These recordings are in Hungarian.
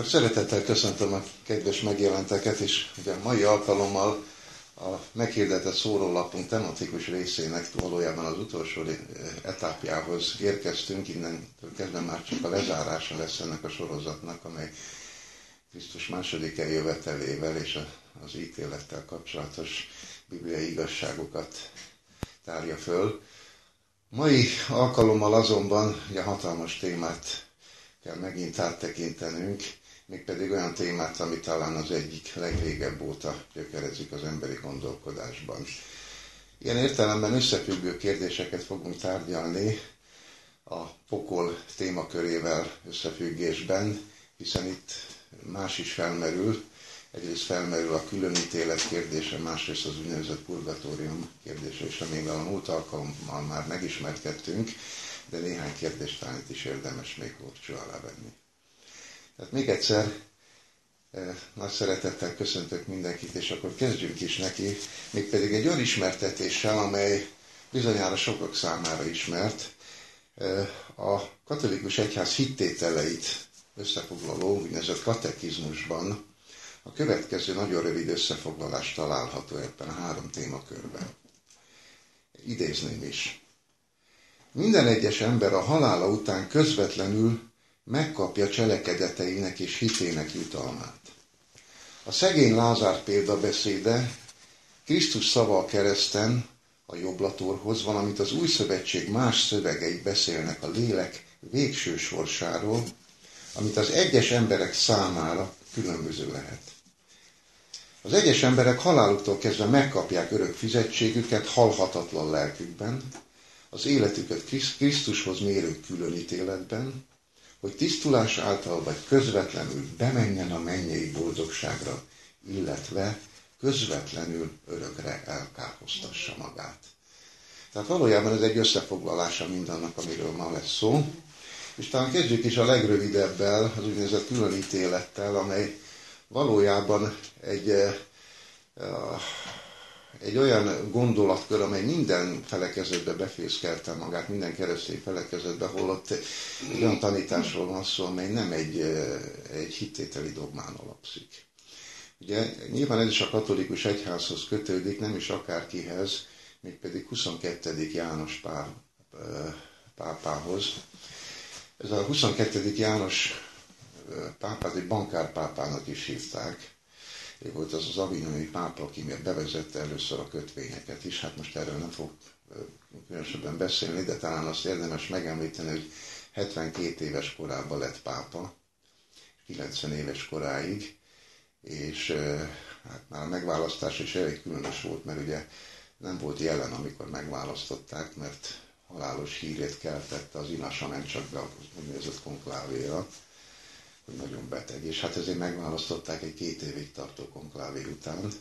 Akkor szeretettel köszöntöm a kedves megjelenteket, és ugye a mai alkalommal a meghirdetett szórólapunk tematikus részének valójában az utolsó etapjához érkeztünk, innen kezdve már csak a lezárása lesz ennek a sorozatnak, amely Krisztus második eljövetelével és az ítélettel kapcsolatos bibliai igazságokat tárja föl. Mai alkalommal azonban ugye hatalmas témát kell megint áttekintenünk, mégpedig olyan témát, ami talán az egyik legrégebb óta gyökerezik az emberi gondolkodásban. Ilyen értelemben összefüggő kérdéseket fogunk tárgyalni a pokol témakörével összefüggésben, hiszen itt más is felmerül. Egyrészt felmerül a különítélet kérdése, másrészt az úgynevezett purgatórium kérdése, és amivel a múlt alkalommal már megismerkedtünk, de néhány kérdést talán itt is érdemes még lórcső alá venni. Tehát még egyszer eh, nagy szeretettel köszöntök mindenkit, és akkor kezdjünk is neki, mégpedig egy olyan ismertetéssel, amely bizonyára sokak számára ismert. Eh, a katolikus egyház hittételeit összefoglaló úgynevezett katekizmusban a következő nagyon rövid összefoglalás található ebben a három témakörben. Idézném is. Minden egyes ember a halála után közvetlenül megkapja cselekedeteinek és hitének jutalmát. A szegény Lázár példabeszéde Krisztus szava a kereszten a joblatorhoz, valamint az új szövetség más szövegei beszélnek a lélek végső sorsáról, amit az egyes emberek számára különböző lehet. Az egyes emberek haláluktól kezdve megkapják örök fizetségüket halhatatlan lelkükben, az életüket Krisztushoz mérő különítéletben, hogy tisztulás által vagy közvetlenül bemenjen a mennyei boldogságra, illetve közvetlenül örökre elkárhoztassa magát. Tehát valójában ez egy összefoglalása mindannak, amiről ma lesz szó. És talán kezdjük is a legrövidebbel, az úgynevezett különítélettel, amely valójában egy, eh, egy olyan gondolatkör, amely minden felekezetbe befészkelte magát, minden keresztény felekezetbe, holott egy olyan tanításról van szó, amely nem egy, eh, egy hittételi dogmán alapszik. Ugye nyilván ez is a katolikus egyházhoz kötődik, nem is akárkihez, mégpedig 22. János pár, eh, pápához, ez a 22. János pápát egy bankárpápának is hívták. Ő volt az az avignoni pápa, aki miért bevezette először a kötvényeket is. Hát most erről nem fog különösebben beszélni, de talán azt érdemes megemlíteni, hogy 72 éves korában lett pápa, 90 éves koráig, és hát már a megválasztás is elég különös volt, mert ugye nem volt jelen, amikor megválasztották, mert halálos hírét keltette az Inasa ment csak be a úgynevezett konklávéra, nagyon beteg, és hát ezért megválasztották egy két évig tartó konklávé után.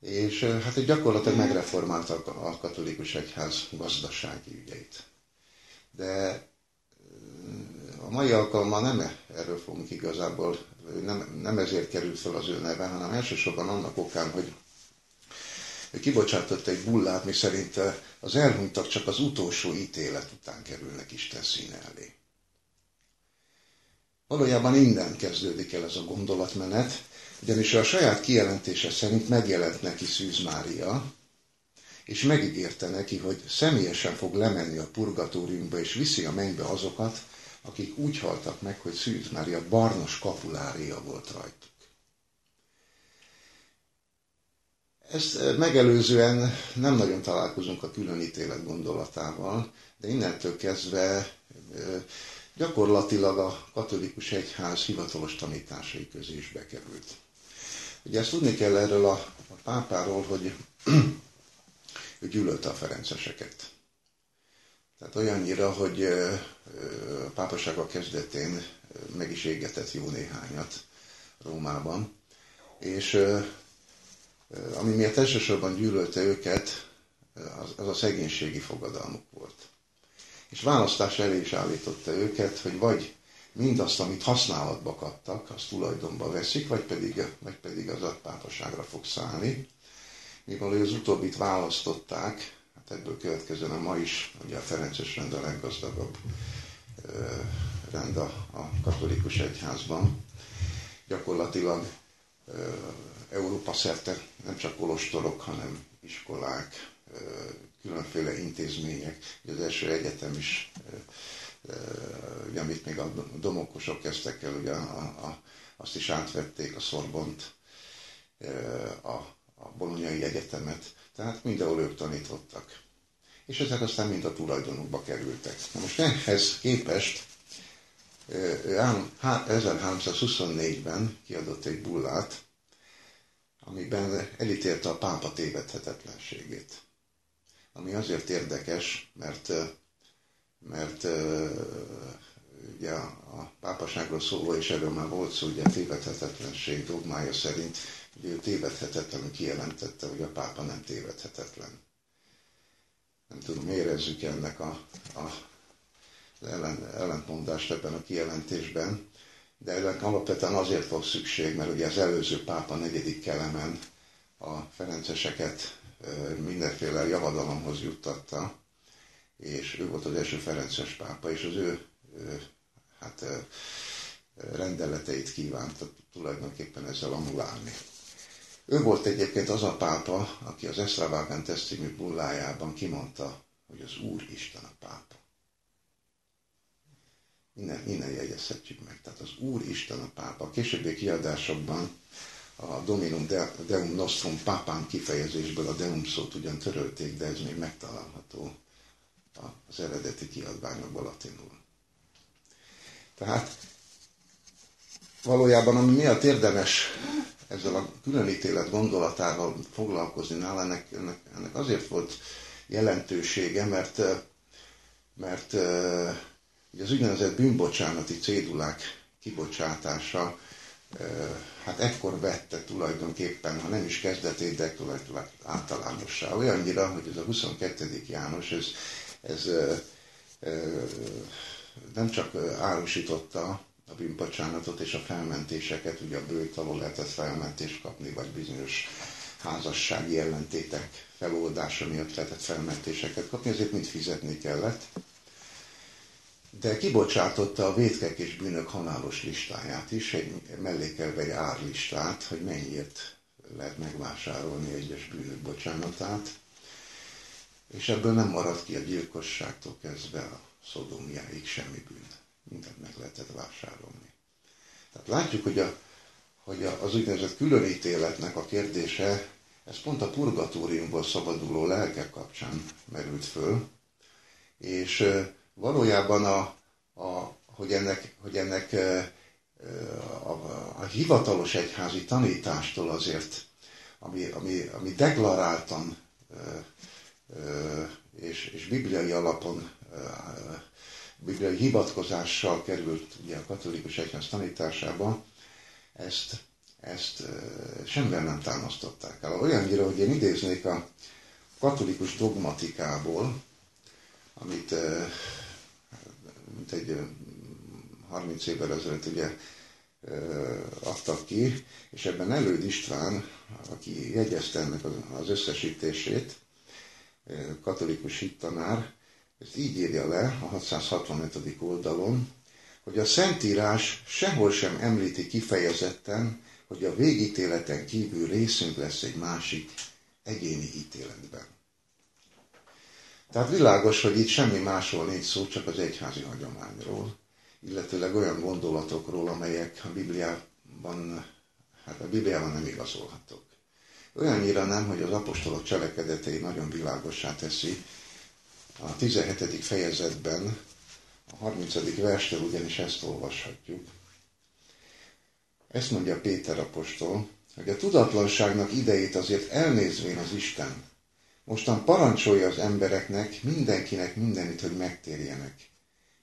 És hát gyakorlatilag megreformálta a katolikus egyház gazdasági ügyeit. De a mai alkalommal nem erről fogunk igazából, nem, nem ezért került fel az ő neve, hanem elsősorban annak okán, hogy ő kibocsátott egy bullát, mi szerint az elhunytak csak az utolsó ítélet után kerülnek Isten színe elé. Valójában innen kezdődik el ez a gondolatmenet, ugyanis a saját kijelentése szerint megjelent neki Szűz Mária, és megígérte neki, hogy személyesen fog lemenni a purgatóriumba, és viszi a mennybe azokat, akik úgy haltak meg, hogy Szűz Mária barnos kapulária volt rajta. Ezt megelőzően nem nagyon találkozunk a különítélet gondolatával, de innentől kezdve gyakorlatilag a katolikus egyház hivatalos tanításai közé is bekerült. Ugye ezt tudni kell erről a, a pápáról, hogy ő gyűlölte a ferenceseket. Tehát olyannyira, hogy a pápasága kezdetén meg is égetett jó néhányat Rómában, és ami miatt elsősorban gyűlölte őket, az, az a szegénységi fogadalmuk volt. És választás elé is állította őket, hogy vagy mindazt, amit használatba kaptak, azt tulajdonba veszik, vagy pedig, vagy pedig az pápaságra fog szállni. Mivel az utóbbit választották, hát ebből következően a ma is, ugye a Ferences rend a leggazdagabb rend a, a katolikus egyházban, gyakorlatilag Európa szerte nem csak kolostorok, hanem iskolák, különféle intézmények. Az első egyetem is, ugye, amit még a domokosok kezdtek el, ugye, a, azt is átvették, a Szorbont, a, a Bolonyai Egyetemet, tehát mindenhol ők tanítottak. És ezek aztán mind a tulajdonukba kerültek. Na most ehhez képest 1324-ben kiadott egy bullát, amiben elítélte a pápa tévedhetetlenségét. Ami azért érdekes, mert, mert ugye a pápaságról szólva, és erről már volt szó, ugye a tévedhetetlenség dogmája szerint, ugye ő tévedhetetlenül kijelentette, hogy a pápa nem tévedhetetlen. Nem tudom, érezzük ennek a, a ellen, ellentmondást ebben a kijelentésben, de ennek alapvetően azért volt szükség, mert ugye az előző pápa negyedik kelemen a ferenceseket mindenféle javadalomhoz juttatta, és ő volt az első ferences pápa, és az ő hát, rendeleteit kívánta tulajdonképpen ezzel amulálni. Ő volt egyébként az a pápa, aki az Extravagantes című bullájában kimondta, hogy az Úr Isten a pápa. Innen, innen jegyezhetjük meg. Tehát az Úr Isten a pápa. A későbbi kiadásokban a Dominum Deum Nostrum pápán kifejezésből a Deum szót ugyan törölték, de ez még megtalálható az eredeti kiadványokban latinul. Tehát valójában ami miatt érdemes ezzel a különítélet gondolatával foglalkozni nála, ennek, ennek, ennek azért volt jelentősége, mert, mert ugye az úgynevezett bűnbocsánati cédulák kibocsátása hát ekkor vette tulajdonképpen, ha nem is kezdetét, de tulajdonképpen általánossá. Olyannyira, hogy ez a 22. János, ez, ez nem csak árusította a bűnbocsánatot és a felmentéseket, ugye a bőt alól lehetett felmentést kapni, vagy bizonyos házassági ellentétek feloldása miatt lehetett felmentéseket kapni, ezért mind fizetni kellett. De kibocsátotta a vétkek és bűnök halálos listáját is, egy mellékelve egy árlistát, hogy mennyiért lehet megvásárolni egyes bűnök bocsánatát. És ebből nem maradt ki a gyilkosságtól kezdve a szodomiáig semmi bűn mindent meg lehetett vásárolni. Tehát látjuk, hogy, a, hogy az úgynevezett különítéletnek a kérdése, ez pont a purgatóriumból szabaduló lelkek kapcsán merült föl, és valójában a, a, hogy ennek, hogy ennek a, a, a hivatalos egyházi tanítástól azért, ami, ami, ami deklaráltan és, és bibliai alapon bibliai hivatkozással került ugye a katolikus egyház tanításába, ezt, ezt semmivel nem támasztották el. Olyannyira, hogy én idéznék a katolikus dogmatikából, amit mint egy 30 évvel ezelőtt ugye adtak ki, és ebben Előd István, aki jegyezte ennek az összesítését, katolikus hittanár, ezt így írja le a 665. oldalon, hogy a Szentírás sehol sem említi kifejezetten, hogy a végítéleten kívül részünk lesz egy másik egyéni ítéletben. Tehát világos, hogy itt semmi másról nincs szó, csak az egyházi hagyományról, illetőleg olyan gondolatokról, amelyek a Bibliában, hát a Bibliában nem igazolhatók. Olyannyira nem, hogy az apostolok cselekedetei nagyon világossá teszi, a 17. fejezetben, a 30. verstől ugyanis ezt olvashatjuk. Ezt mondja Péter apostol, hogy a tudatlanságnak idejét azért elnézvén az Isten, mostan parancsolja az embereknek, mindenkinek mindenit, hogy megtérjenek.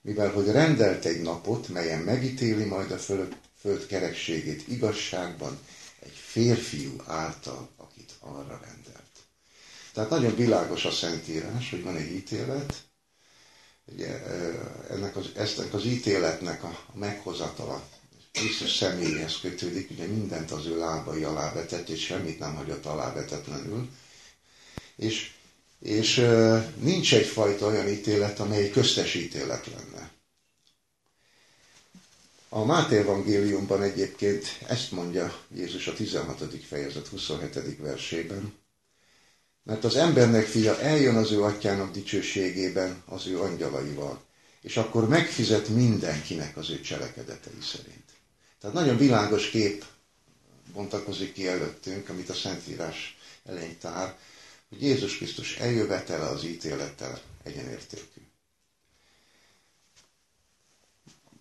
Mivel, hogy rendelt egy napot, melyen megítéli majd a föld, föld kerekségét igazságban egy férfiú által, akit arra rendel. Tehát nagyon világos a Szentírás, hogy van egy ítélet, ugye, ennek az, ennek az ítéletnek a meghozatala Krisztus személyhez kötődik, ugye mindent az ő lábai alá vetett, és semmit nem hagyott alá vetetlenül. És, és nincs egyfajta olyan ítélet, amely köztes ítélet lenne. A Máté evangéliumban egyébként ezt mondja Jézus a 16. fejezet 27. versében, mert az embernek fia eljön az ő atyának dicsőségében az ő angyalaival, és akkor megfizet mindenkinek az ő cselekedetei szerint. Tehát nagyon világos kép bontakozik ki előttünk, amit a Szentírás elején tár, hogy Jézus Krisztus eljövetele az ítélettel egyenértékű.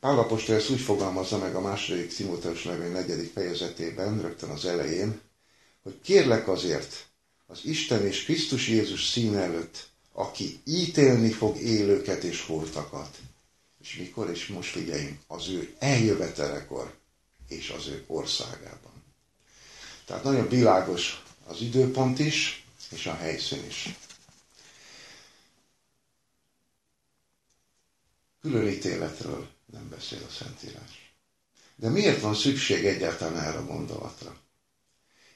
Pálapostól ezt úgy fogalmazza meg a második Timóteus levél negyedik fejezetében, rögtön az elején, hogy kérlek azért az Isten és Krisztus Jézus szín előtt, aki ítélni fog élőket és holtakat. És mikor? És most figyeljünk, az ő eljövetelekor és az ő országában. Tehát nagyon világos az időpont is, és a helyszín is. Külön nem beszél a Szentírás. De miért van szükség egyáltalán erre a gondolatra?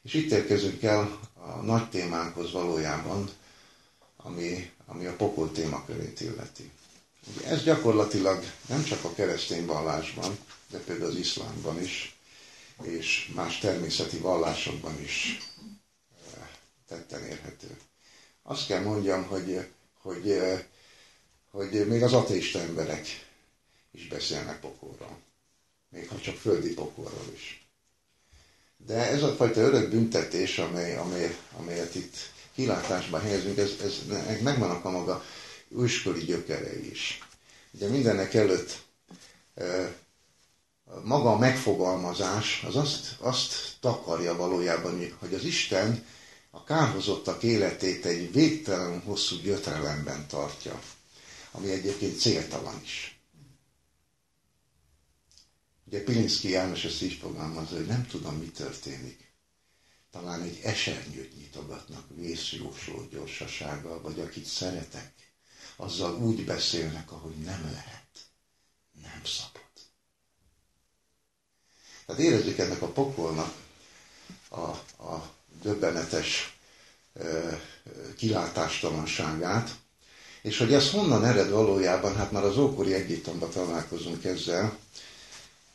És itt érkezünk el a nagy témánkhoz valójában, ami, ami a pokol témakörét illeti. Ugye ez gyakorlatilag nem csak a keresztény vallásban, de például az iszlámban is, és más természeti vallásokban is eh, tetten érhető. Azt kell mondjam, hogy, hogy, hogy még az ateista emberek is beszélnek pokolról. Még ha csak földi pokolról is. De ez a fajta örök büntetés, amely, amely, amelyet itt kilátásba helyezünk, ez, ez megvannak a maga őskori gyökerei is. Ugye mindenek előtt eh, maga a megfogalmazás az azt, azt takarja valójában, hogy az Isten a kárhozottak életét egy végtelen hosszú gyötrelemben tartja, ami egyébként céltalan is. Ugye Pilinszki János ezt így fogalmazza, hogy nem tudom, mi történik. Talán egy esernyőt nyitogatnak vészjósló gyorsasággal, vagy akit szeretek, azzal úgy beszélnek, ahogy nem lehet, nem szabad. Tehát érezzük ennek a pokolnak a, a döbbenetes kilátástalanságát, és hogy ez honnan ered valójában, hát már az ókori Egyiptomban találkozunk ezzel,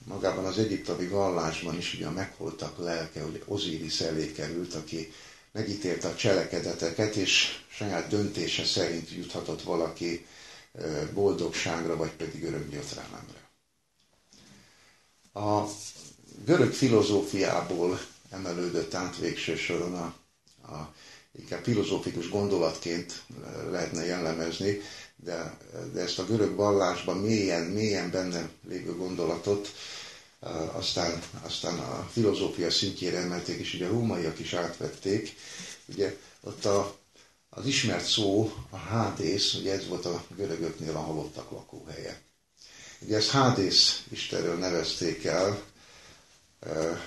magában az egyiptomi vallásban is ugye a megholtak lelke, hogy Ozíris elé került, aki megítélte a cselekedeteket, és saját döntése szerint juthatott valaki boldogságra, vagy pedig örök gyötrelemre. A görög filozófiából emelődött át végső soron a, a inkább filozófikus gondolatként lehetne jellemezni, de, de ezt a görög vallásban mélyen, mélyen benne lévő gondolatot aztán, aztán a filozófia szintjére emelték, és ugye a rómaiak is átvették. Ugye ott a, az ismert szó, a hádész, ugye ez volt a görögöknél a halottak lakóhelye. Ugye ezt hádész istenről nevezték el,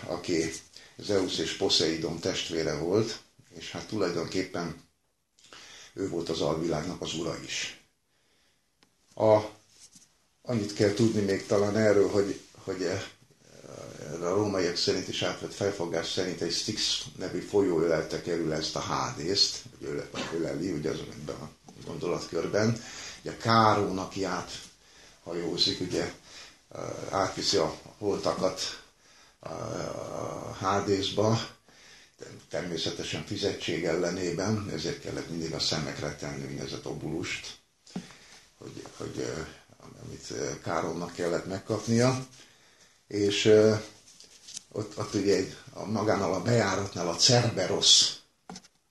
aki Zeus és Poseidon testvére volt, és hát tulajdonképpen ő volt az alvilágnak az ura is. A, annyit kell tudni még talán erről, hogy, hogy a rómaiak szerint is átvett felfogás szerint egy Styx nevű folyó ölelte kerül ezt a hádészt, vagy öleli, ugye az ebben a gondolatkörben. Ugye Káron, aki áthajózik, ugye átviszi a holtakat a Hádészba, természetesen fizetség ellenében, ezért kellett mindig a szemekre tenni úgynevezett obulust, hogy, hogy amit Káronnak kellett megkapnia. És ott, ott ugye egy, a, magánál a bejáratnál a Cerberos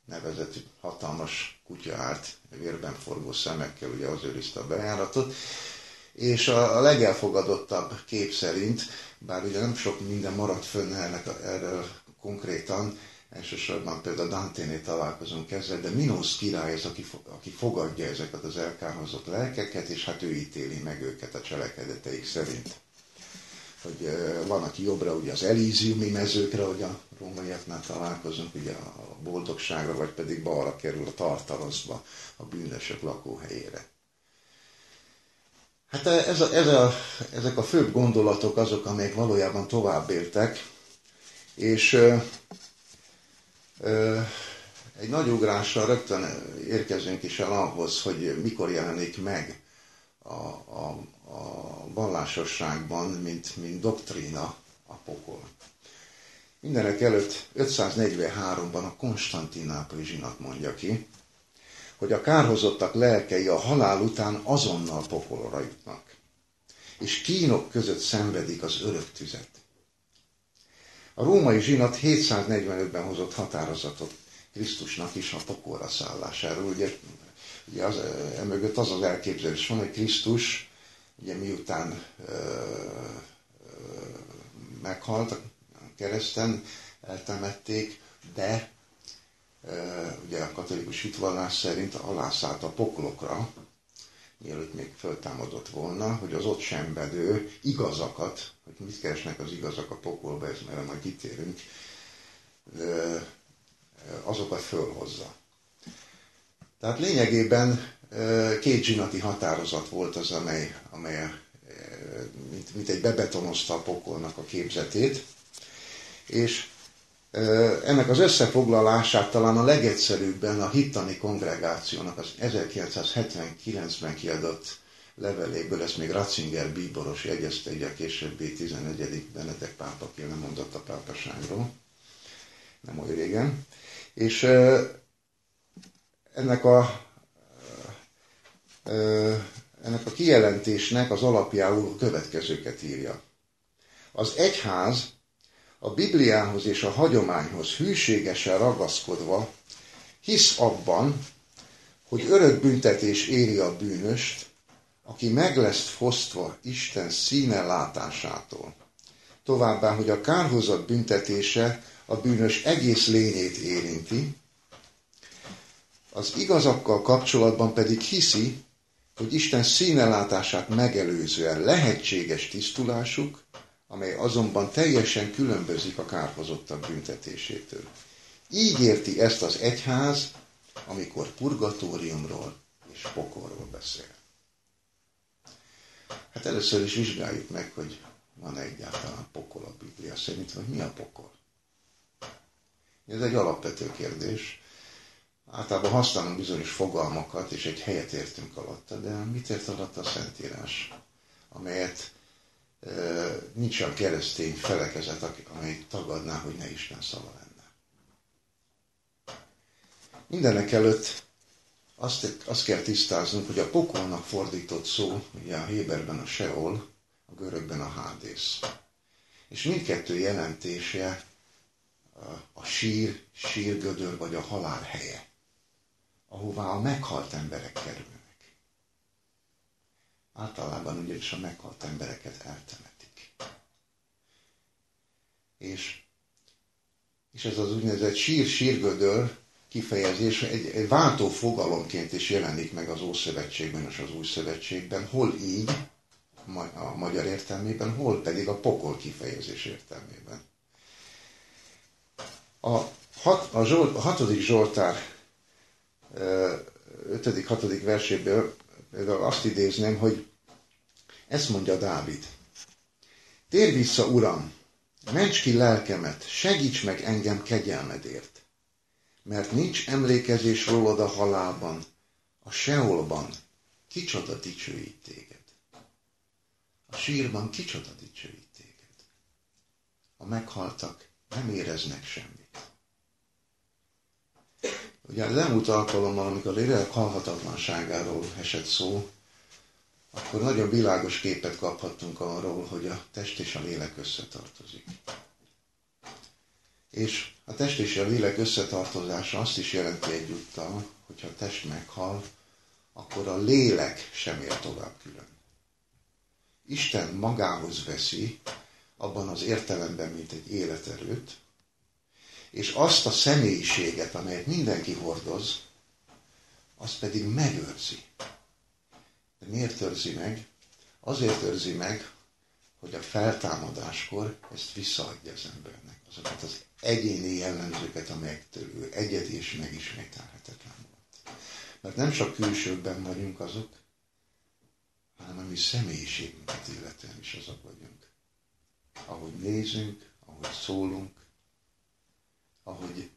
nevezetű hatalmas kutya állt, vérben forgó szemekkel, ugye az őrizte a bejáratot, és a, a legelfogadottabb kép szerint bár ugye nem sok minden maradt fönn ennek, erről konkrétan, elsősorban például Dante-nél találkozunk ezzel, de Minos király az, aki, aki fogadja ezeket az elkárhozott lelkeket, és hát ő ítéli meg őket a cselekedeteik szerint. Hogy van, aki jobbra ugye az Elíziumi mezőkre, hogy a rómaiaknál találkozunk, ugye a boldogságra, vagy pedig balra kerül a tartaroszba, a bűnösök lakóhelyére. Hát ez a, ez a, ezek a főbb gondolatok azok, amelyek valójában tovább éltek, és ö, ö, egy nagy ugrással rögtön érkezünk is el ahhoz, hogy mikor jelenik meg a, a, a vallásosságban, mint, mint doktrína a pokol. Mindenek előtt 543-ban a Konstantinápoli zsinat mondja ki, hogy a kárhozottak lelkei a halál után azonnal pokolra jutnak, és kínok között szenvedik az örök tüzet. A római zsinat 745-ben hozott határozatot Krisztusnak is a pokolra szállásáról. Ugye, ugye az, emögött az az elképzelés van, hogy Krisztus ugye miután ö, ö, meghalt a kereszten, eltemették, de ugye a katolikus hitvallás szerint alászállt a poklokra, mielőtt még föltámadott volna, hogy az ott sembedő igazakat, hogy mit keresnek az igazak a pokolba, ez mert majd kitérünk, azokat fölhozza. Tehát lényegében két zsinati határozat volt az, amely, amely mint, mint egy bebetonozta a pokolnak a képzetét, és ennek az összefoglalását talán a legegyszerűbben a hittani kongregációnak az 1979-ben kiadott leveléből, ezt még Ratzinger bíboros jegyezte, így a későbbi 11. Benedek pápa, aki nem mondott a pápaságról, nem olyan régen. És ennek a, ennek a kijelentésnek az alapjául következőket írja. Az egyház a Bibliához és a hagyományhoz hűségesen ragaszkodva hisz abban, hogy örök büntetés éri a bűnöst, aki meg lesz fosztva Isten színe látásától. Továbbá, hogy a kárhozat büntetése a bűnös egész lényét érinti, az igazakkal kapcsolatban pedig hiszi, hogy Isten színelátását megelőzően lehetséges tisztulásuk, amely azonban teljesen különbözik a kárhozottak büntetésétől. Így érti ezt az egyház, amikor purgatóriumról és pokorról beszél. Hát először is vizsgáljuk meg, hogy van -e egyáltalán pokol a Biblia szerint, vagy mi a pokol. Ez egy alapvető kérdés. Általában használunk bizonyos fogalmakat, és egy helyet értünk alatta, de mit ért alatt a Szentírás, amelyet nincs olyan keresztény felekezet, amely tagadná, hogy ne Isten szava lenne. Mindenek előtt azt, azt kell tisztáznunk, hogy a pokolnak fordított szó, ugye a Héberben a Seol, a görögben a Hádész. És mindkettő jelentése a sír, sírgödör vagy a halál helye, ahová a meghalt emberek kerülnek. Általában ugyanis a meghalt embereket eltemetik. És, és ez az úgynevezett sír-sírgödör kifejezés egy, egy váltó fogalomként is jelenik meg az Ószövetségben és az Új Szövetségben, hol így, a magyar értelmében, hol pedig a pokol kifejezés értelmében. A, hat, a, Zsolt, a hatodik Zsoltár ötödik, hatodik verséből például azt idézném, hogy ezt mondja Dávid. Tér vissza, Uram, ments ki lelkemet, segíts meg engem kegyelmedért, mert nincs emlékezés rólad a halálban, a seolban, kicsoda dicsőít téged. A sírban kicsoda dicsőít téged. A meghaltak nem éreznek semmit. Ugye az elmúlt alkalommal, amikor lélek halhatatlanságáról esett szó, akkor nagyon világos képet kaphattunk arról, hogy a test és a lélek összetartozik. És a test és a lélek összetartozása azt is jelenti egyúttal, hogyha a test meghal, akkor a lélek sem ér tovább külön. Isten magához veszi, abban az értelemben, mint egy életerőt, és azt a személyiséget, amelyet mindenki hordoz, azt pedig megőrzi. De miért őrzi meg? Azért őrzi meg, hogy a feltámadáskor ezt visszaadja az embernek. Azokat az egyéni jellemzőket, amelyektől ő egyedi és megismételhetetlen volt. Mert nem csak külsőkben vagyunk azok, hanem a mi személyiségünket illetően is azok vagyunk. Ahogy nézünk, ahogy szólunk, ahogy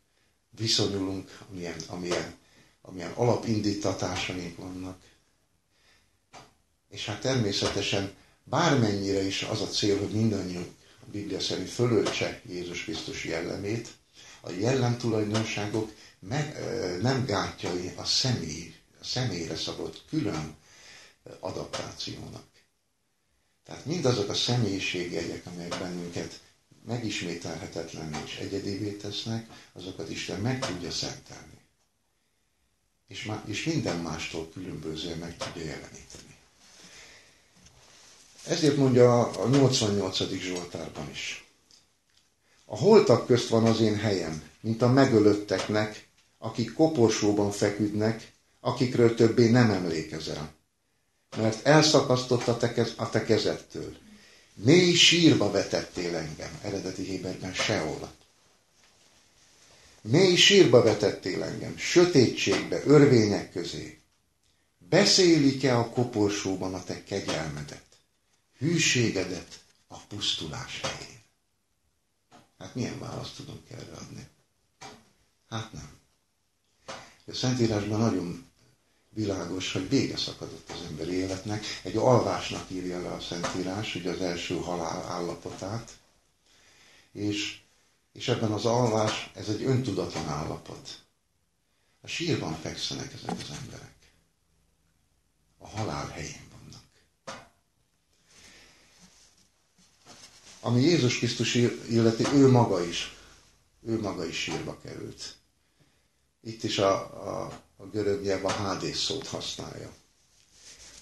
viszonyulunk, amilyen, amilyen, amilyen alapindítatásaink vannak. És hát természetesen bármennyire is az a cél, hogy mindannyiunk a Biblia szerint fölöltse Jézus Krisztus jellemét, a jellemtulajdonságok meg, nem gátjai a személy, a személyre szabott külön adaptációnak. Tehát mindazok a személyiségjegyek, amelyek bennünket megismételhetetlen és egyedivé tesznek, azokat Isten meg tudja szentelni. És, má, és minden mástól különbözően meg tudja jeleníteni. Ezért mondja a 88. Zsoltárban is. A holtak közt van az én helyem, mint a megölötteknek, akik koporsóban feküdnek, akikről többé nem emlékezel. Mert elszakasztott a te, kez, a te kezettől. Mély sírba vetettél engem, eredeti Héberben Seol. Mély sírba vetettél engem, sötétségbe, örvények közé. Beszélik-e a koporsóban a te kegyelmedet, hűségedet a pusztulás helyén? Hát milyen választ tudunk erre adni? Hát nem. A Szentírásban nagyon világos, hogy vége szakadott az emberi életnek. Egy alvásnak írja le a Szentírás, ugye az első halál állapotát. És, és ebben az alvás, ez egy öntudatlan állapot. A sírban fekszenek ezek az emberek. A halál helyén vannak. Ami Jézus Krisztus illeti, ő maga is, ő maga is sírba került. Itt is a, a, a görög nyelv a hádés szót használja.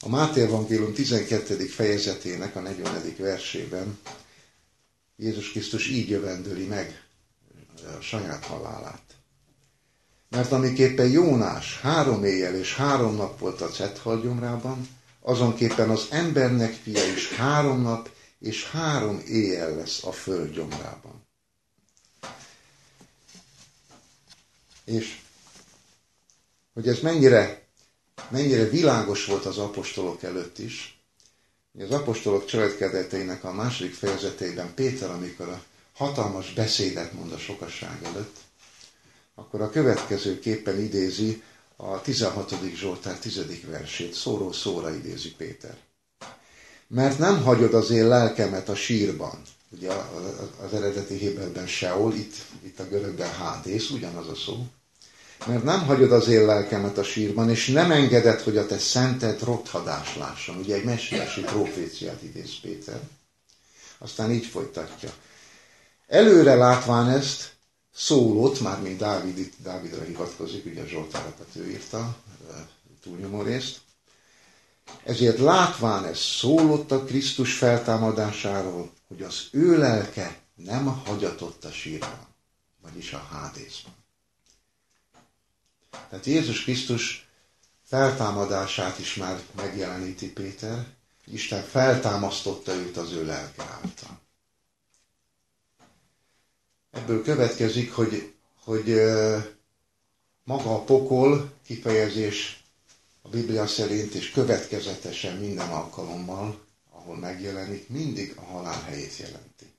A Máté Evangélium 12. fejezetének a 40. versében Jézus Krisztus így jövendőli meg a saját halálát. Mert amiképpen Jónás három éjjel és három nap volt a Cethalgyomrában, azonképpen az embernek fia is három nap és három éjjel lesz a földgyomrában. És hogy ez mennyire, mennyire világos volt az apostolok előtt is. Az apostolok cselekedeteinek a második fejezetében Péter, amikor a hatalmas beszédet mond a sokasság előtt, akkor a következő képen idézi a 16. Zsoltár 10. versét, szóró szóra idézi Péter. Mert nem hagyod az én lelkemet a sírban. Ugye az eredeti Héberben Seol, itt, itt a görögben Hádész, ugyanaz a szó mert nem hagyod az én lelkemet a sírban, és nem engeded, hogy a te szented rothadás lásson. Ugye egy messiási proféciát idéz Péter. Aztán így folytatja. Előre látván ezt, szólott, már mint Dávid, Dávidra hivatkozik, ugye a Zsoltárakat ő írta, túlnyomó részt. Ezért látván ez szólott a Krisztus feltámadásáról, hogy az ő lelke nem hagyatott a sírban, vagyis a hádészban. Tehát Jézus Krisztus feltámadását is már megjeleníti Péter. Isten feltámasztotta őt az ő lelke által. Ebből következik, hogy, hogy maga a pokol kifejezés a Biblia szerint és következetesen minden alkalommal, ahol megjelenik, mindig a halál helyét jelenti.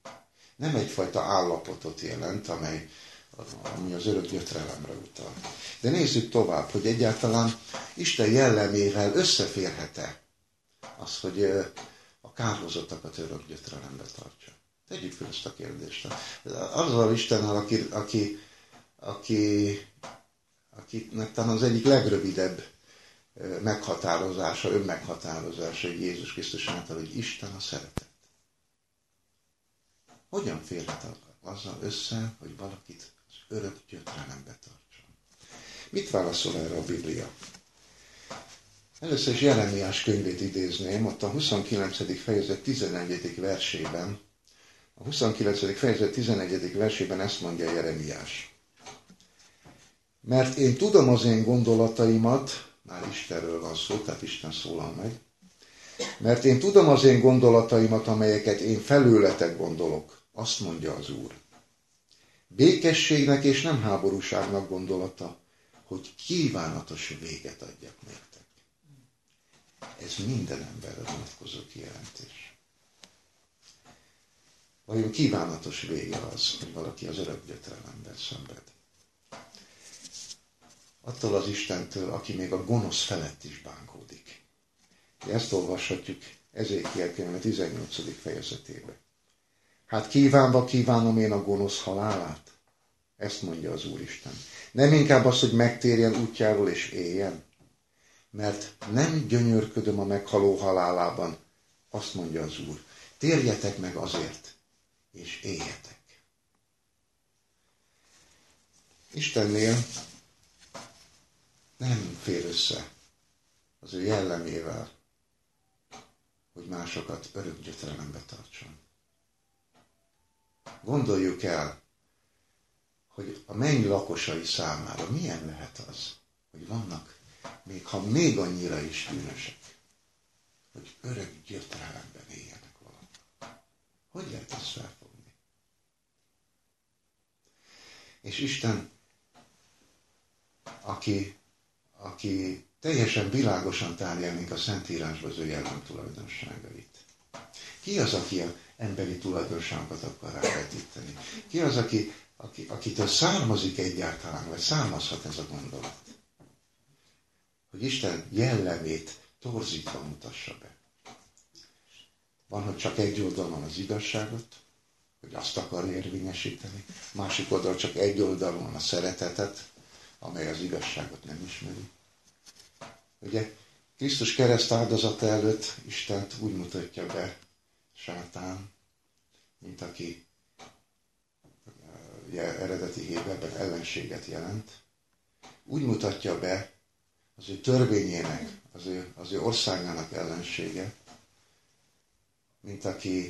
Nem egyfajta állapotot jelent, amely ami az örök gyötrelemre utal. De nézzük tovább, hogy egyáltalán Isten jellemével összeférhet-e az, hogy a kárhozottakat örök gyötrelembe tartsa. Tegyük fel ezt a kérdést. Azzal Istennel, aki, aki, aki, akinek talán az egyik legrövidebb meghatározása, önmeghatározása, Jézus Krisztus által, hogy Isten a szeretet. Hogyan férhet azzal össze, hogy valakit örök gyötrelembe tartson. Mit válaszol erre a Biblia? Először is Jeremiás könyvét idézném, ott a 29. fejezet 11. versében, a 29. fejezet 11. versében ezt mondja Jeremiás. Mert én tudom az én gondolataimat, már Istenről van szó, tehát Isten szólal meg, mert én tudom az én gondolataimat, amelyeket én felőletek gondolok, azt mondja az Úr békességnek és nem háborúságnak gondolata, hogy kívánatos véget adjak nektek. Ez minden emberre vonatkozó kijelentés. Vajon kívánatos vége az, hogy valaki az örök gyötrelemben szenved? Attól az Istentől, aki még a gonosz felett is bánkódik. Ezt olvashatjuk Ezékiel könyve 18. fejezetében. Hát kívánva kívánom én a gonosz halálát? Ezt mondja az Úristen. Nem inkább az, hogy megtérjen útjáról és éljen? Mert nem gyönyörködöm a meghaló halálában, azt mondja az Úr. Térjetek meg azért, és éljetek. Istennél nem fér össze az ő jellemével, hogy másokat örök gyötrelembe tartson. Gondoljuk el, hogy a menny lakosai számára milyen lehet az, hogy vannak, még ha még annyira is bűnösek, hogy örök gyötrelemben éljenek valahol. Hogy lehet ezt felfogni? És Isten, aki, aki teljesen világosan tárja a Szentírásba az ő jellem tulajdonságait. Ki az, aki a emberi tulajdonságokat akar rávetíteni? Ki az, aki, aki, akitől származik egyáltalán, vagy származhat ez a gondolat? Hogy Isten jellemét torzítva mutassa be. Van, hogy csak egy oldalon az igazságot, hogy azt akar érvényesíteni, másik oldalon csak egy oldalon a szeretetet, amely az igazságot nem ismeri. Ugye Krisztus kereszt áldozata előtt Istent úgy mutatja be sátán, mint aki ugye, eredeti héberben ellenséget jelent. Úgy mutatja be az ő törvényének, az ő, az ő országának ellensége, mint aki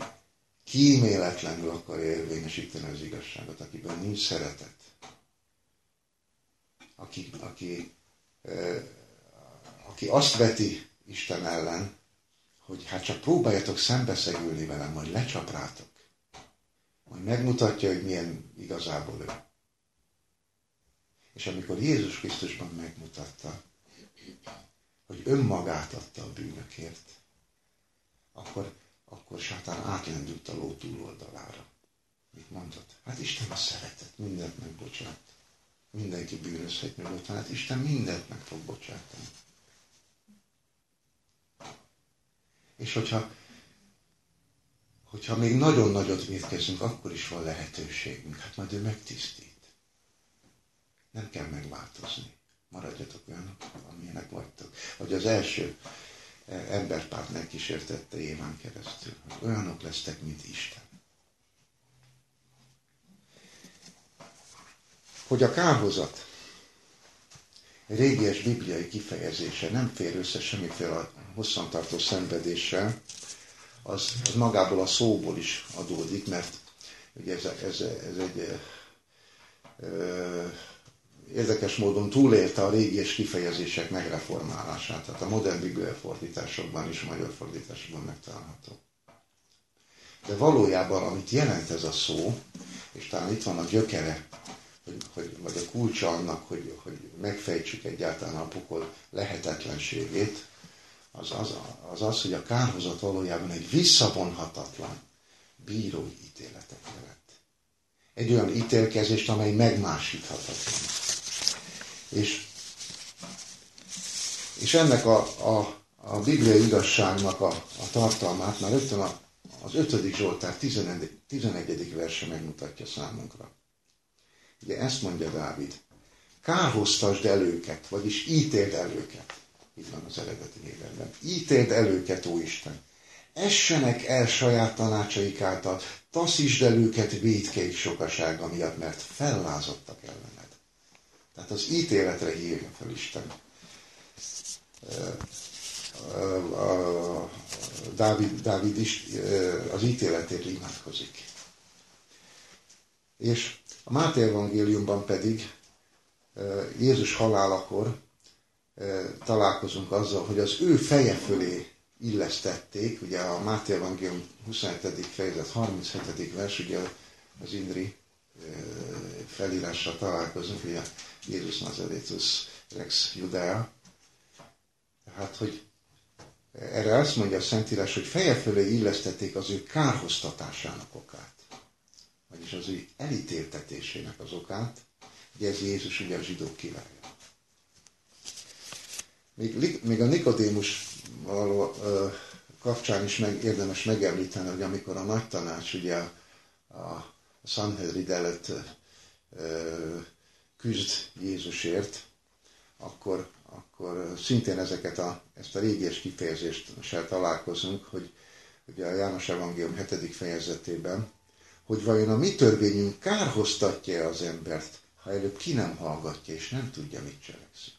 kíméletlenül akar érvényesíteni az igazságot, akiben nincs szeretet. Aki, aki aki azt veti Isten ellen, hogy hát csak próbáljatok szembeszegülni velem, majd lecsap rátok. Majd megmutatja, hogy milyen igazából ő. És amikor Jézus Krisztusban megmutatta, hogy önmagát adta a bűnökért, akkor, akkor sátán átlendült a ló túloldalára. Mit mondott? Hát Isten a szeretet, mindent megbocsát. Mindenki bűnözhet ott, hát Isten mindent meg fog bocsátani. És hogyha, hogyha még nagyon nagyot védkezünk, akkor is van lehetőségünk. Hát majd ő megtisztít. Nem kell megváltozni. Maradjatok olyanok, amilyenek vagytok. Hogy az első eh, emberpárt megkísértette Éván keresztül, olyanok lesztek, mint Isten. Hogy a kárhozat régies bibliai kifejezése nem fér össze semmiféle hosszantartó szenvedéssel, az, az magából a szóból is adódik, mert ugye ez, ez, ez egy ö, érdekes módon túlélte a régies kifejezések megreformálását, tehát a modern bibliai fordításokban is, magyar fordításokban megtalálható. De valójában, amit jelent ez a szó, és talán itt van a gyökere hogy, hogy, vagy a kulcsa annak, hogy, hogy megfejtsük egyáltalán a pokol lehetetlenségét, az az, az az, hogy a kárhozat valójában egy visszavonhatatlan bírói ítéletet jelent. Egy olyan ítélkezést, amely megmásíthatatlan. És, és ennek a, a, a bibliai igazságnak a, a tartalmát már rögtön a, az 5. Zsoltár 11. 11. verse megmutatja számunkra. Ugye ezt mondja Dávid. Kárhoztasd el őket, vagyis ítéld el őket. Így van az eredeti héberben. Ítéld el őket, ó Isten. Essenek el saját tanácsaik által, taszítsd el őket védkeik sokasága miatt, mert fellázadtak ellened. Tehát az ítéletre hívja fel Isten. Dávid, Dávid is az ítéletért imádkozik. És a Máté evangéliumban pedig Jézus halálakor találkozunk azzal, hogy az ő feje fölé illesztették, ugye a Máté evangélium 27. fejezet 37. vers, ugye az Indri felírással találkozunk, ugye Jézus Nazaretus Rex Judea. Tehát, hogy erre azt mondja a Szentírás, hogy feje fölé illesztették az ő kárhoztatásának okát vagyis az ő elítéltetésének az okát, ugye ez Jézus ugye a zsidók király. még, még a Nikodémus való, kapcsán is meg, érdemes megemlíteni, hogy amikor a nagy tanács ugye a, a Sanhedrin előtt küzd Jézusért, akkor, akkor szintén ezeket a, ezt a régies kifejezést se találkozunk, hogy ugye a János Evangélium 7. fejezetében, hogy vajon a mi törvényünk kárhoztatja az embert, ha előbb ki nem hallgatja, és nem tudja, mit cselekszik.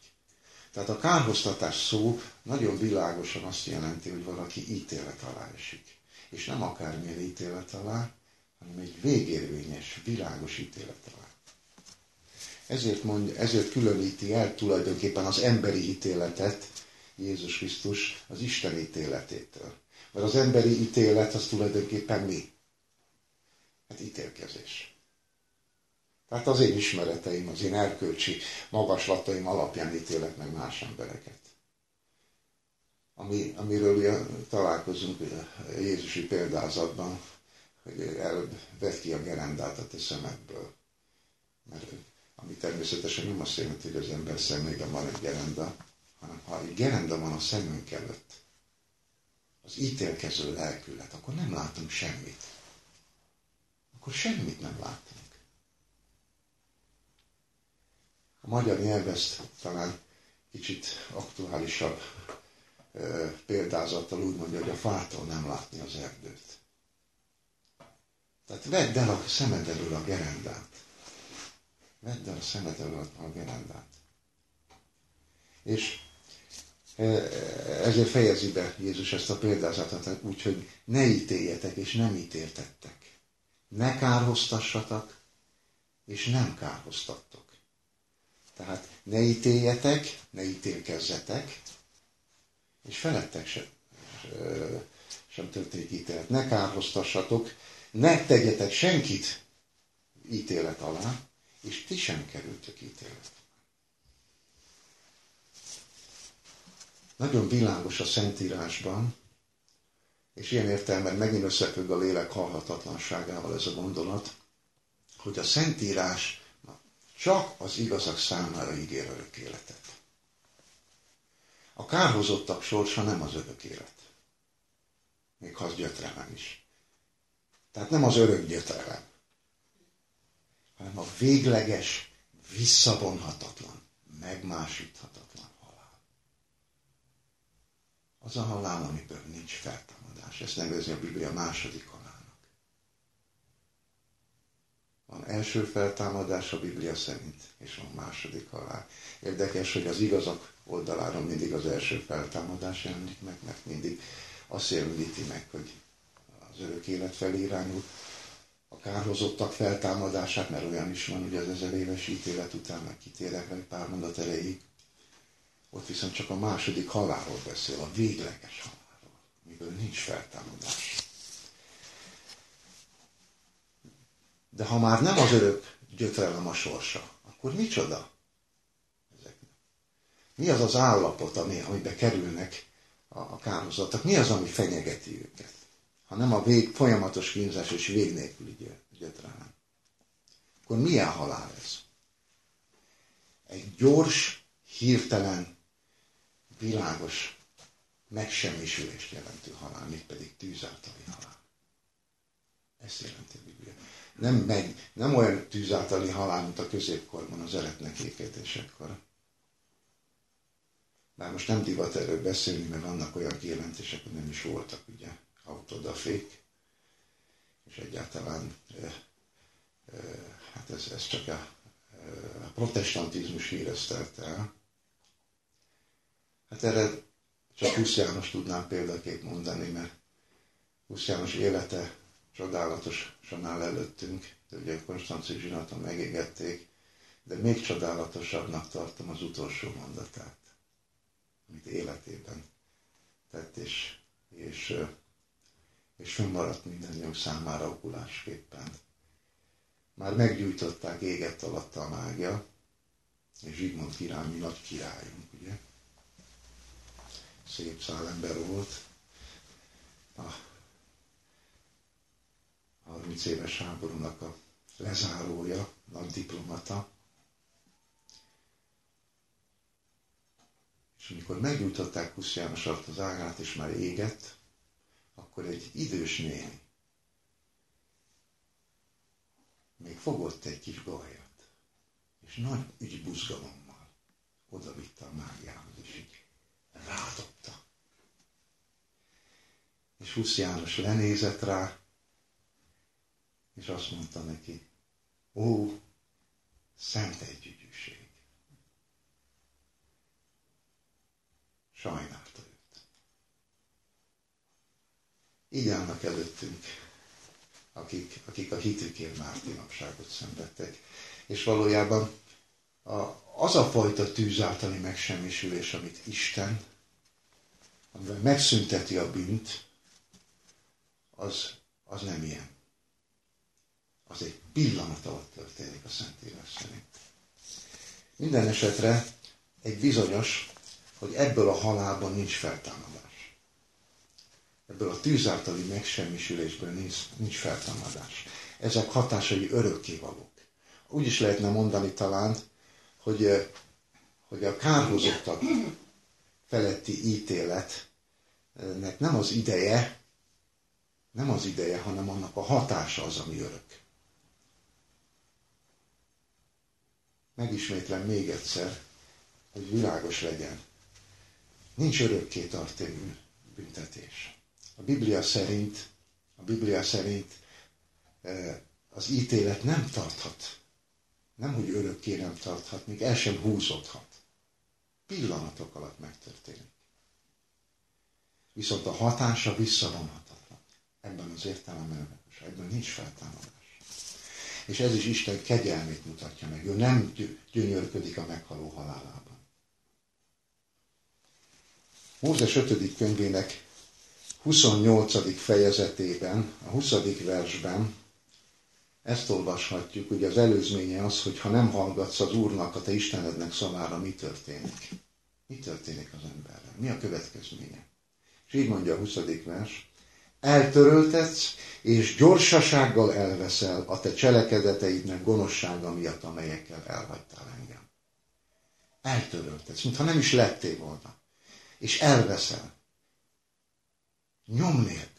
Tehát a kárhoztatás szó nagyon világosan azt jelenti, hogy valaki ítélet alá esik. És nem akármilyen ítélet alá, hanem egy végérvényes, világos ítélet alá. Ezért, mondja, ezért különíti el tulajdonképpen az emberi ítéletet Jézus Krisztus az Isten ítéletétől. Mert az emberi ítélet az tulajdonképpen mi? Hát ítélkezés. Tehát az én ismereteim, az én erkölcsi magaslataim alapján ítélek meg más embereket. Ami, amiről ugye találkozunk Jézusi példázatban, hogy vedd ki a gerendát a te szemedből. Mert ami természetesen nem azt jelenti, hogy az ember szemében van egy gerenda, hanem ha egy gerenda van a szemünk előtt, az ítélkező lelkület, akkor nem látunk semmit. Akkor semmit nem látunk. A magyar nyelv ezt talán kicsit aktuálisabb példázattal úgy mondja, hogy a fától nem látni az erdőt. Tehát vedd el a szemed elől a gerendát. Vedd el a szemed elől a gerendát. És ezért fejezi be Jézus ezt a példázatot úgy, hogy ne ítéljetek, és nem ítéltettek. Ne kárhoztassatok, és nem kárhoztattok. Tehát ne ítéljetek, ne ítélkezzetek, és felettek sem, sem történik ítélet. Ne kárhoztassatok, ne tegyetek senkit ítélet alá, és ti sem kerültök ítélet. Nagyon világos a Szentírásban, és ilyen értelemben megint összefügg a lélek halhatatlanságával ez a gondolat, hogy a Szentírás csak az igazak számára ígér örök életet. A kárhozottak sorsa nem az örök élet. Még ha az gyötrelem is. Tehát nem az örök gyötrelem, hanem a végleges, visszavonhatatlan, megmásíthatatlan halál. Az a halál, amiből nincs feltámadás. Ezt nevezi a Biblia második halálnak. Van első feltámadás a Biblia szerint, és van második halál. Érdekes, hogy az igazak oldaláról mindig az első feltámadás jelenik meg, mert mindig azt jeleníti meg, hogy az örök élet felé irányul, a kárhozottak feltámadását, mert olyan is van, ugye az ezer éves ítélet után, meg kitérek egy pár mondat elejéig. Ott viszont csak a második halálról beszél, a végleges halálról, amiből nincs feltámadás. De ha már nem az örök gyötrelem a sorsa, akkor micsoda? Mi az az állapot, ami, amibe kerülnek a, a kárhozottak? Mi az, ami fenyegeti őket? Ha nem a vég, folyamatos kínzás és vég nélküli gyötrelem. Akkor milyen halál ez? Egy gyors, hirtelen, világos megsemmisülést jelentő halál, még pedig tűz általi halál. Ezt jelenti a Biblia. Nem, meg, nem olyan tűz általi halál, mint a középkorban, az eretnek ékedésekor, már most nem divat erről beszélni, mert vannak olyan kijelentések, hogy nem is voltak, ugye, autodafék, és egyáltalán e, e, hát ez, ez csak a, a protestantizmus híreztelte el. Hát erre csak Husz János tudnám példaként mondani, mert Husz János élete csodálatosan áll előttünk, de ugye Konstanci zsinaton megégették, de még csodálatosabbnak tartom az utolsó mondatát amit életében tett, és, és, és fönnmaradt mindannyiunk számára okulásképpen. Már meggyújtották égett alatt a mágia, és Zsigmond király, mi nagy királyunk? Szép szálember volt. A 30 éves háborúnak a lezárója, nagy diplomata, És amikor meggyújtották Husz János az ágát, és már égett, akkor egy idős néni még fogott egy kis gajat, és nagy ügybuzgalommal oda vitte a mágiához, így rádobta. És Husz János lenézett rá, és azt mondta neki, ó, szent együgyűség. Sajnálta őt. Így állnak előttünk, akik, akik a hitükért mártinapságot szenvedtek. És valójában a, az a fajta tűz általi megsemmisülés, amit Isten, amivel megszünteti a bűnt, az, az nem ilyen. Az egy pillanat alatt történik a Szentírás szerint. Minden esetre egy bizonyos, hogy ebből a halálban nincs feltámadás. Ebből a tűz általi megsemmisülésből nincs, nincs feltámadás. Ezek hatásai örökkévalók. Úgy is lehetne mondani talán, hogy, hogy a kárhozottak feletti ítéletnek nem az ideje, nem az ideje, hanem annak a hatása az, ami örök. Megismétlem még egyszer, hogy világos legyen. Nincs örökké tartó büntetés. A Biblia szerint, a Biblia szerint az ítélet nem tarthat. Nem, hogy örökké nem tarthat, még el sem húzódhat. Pillanatok alatt megtörténik. Viszont a hatása visszavonhatatlan. Ebben az értelemben, ebben nincs feltámadás. És ez is Isten kegyelmét mutatja meg. Ő nem gyönyörködik a meghaló halálában. Mózes 5. könyvének 28. fejezetében, a 20. versben ezt olvashatjuk, ugye az előzménye az, hogy ha nem hallgatsz az Úrnak, a te Istenednek szavára, mi történik? Mi történik az emberrel? Mi a következménye? És így mondja a 20. vers, eltöröltetsz, és gyorsasággal elveszel a te cselekedeteidnek gonoszsága miatt, amelyekkel elhagytál engem. Eltöröltetsz, mintha nem is lettél volna. És elveszel. Nyom nélkül.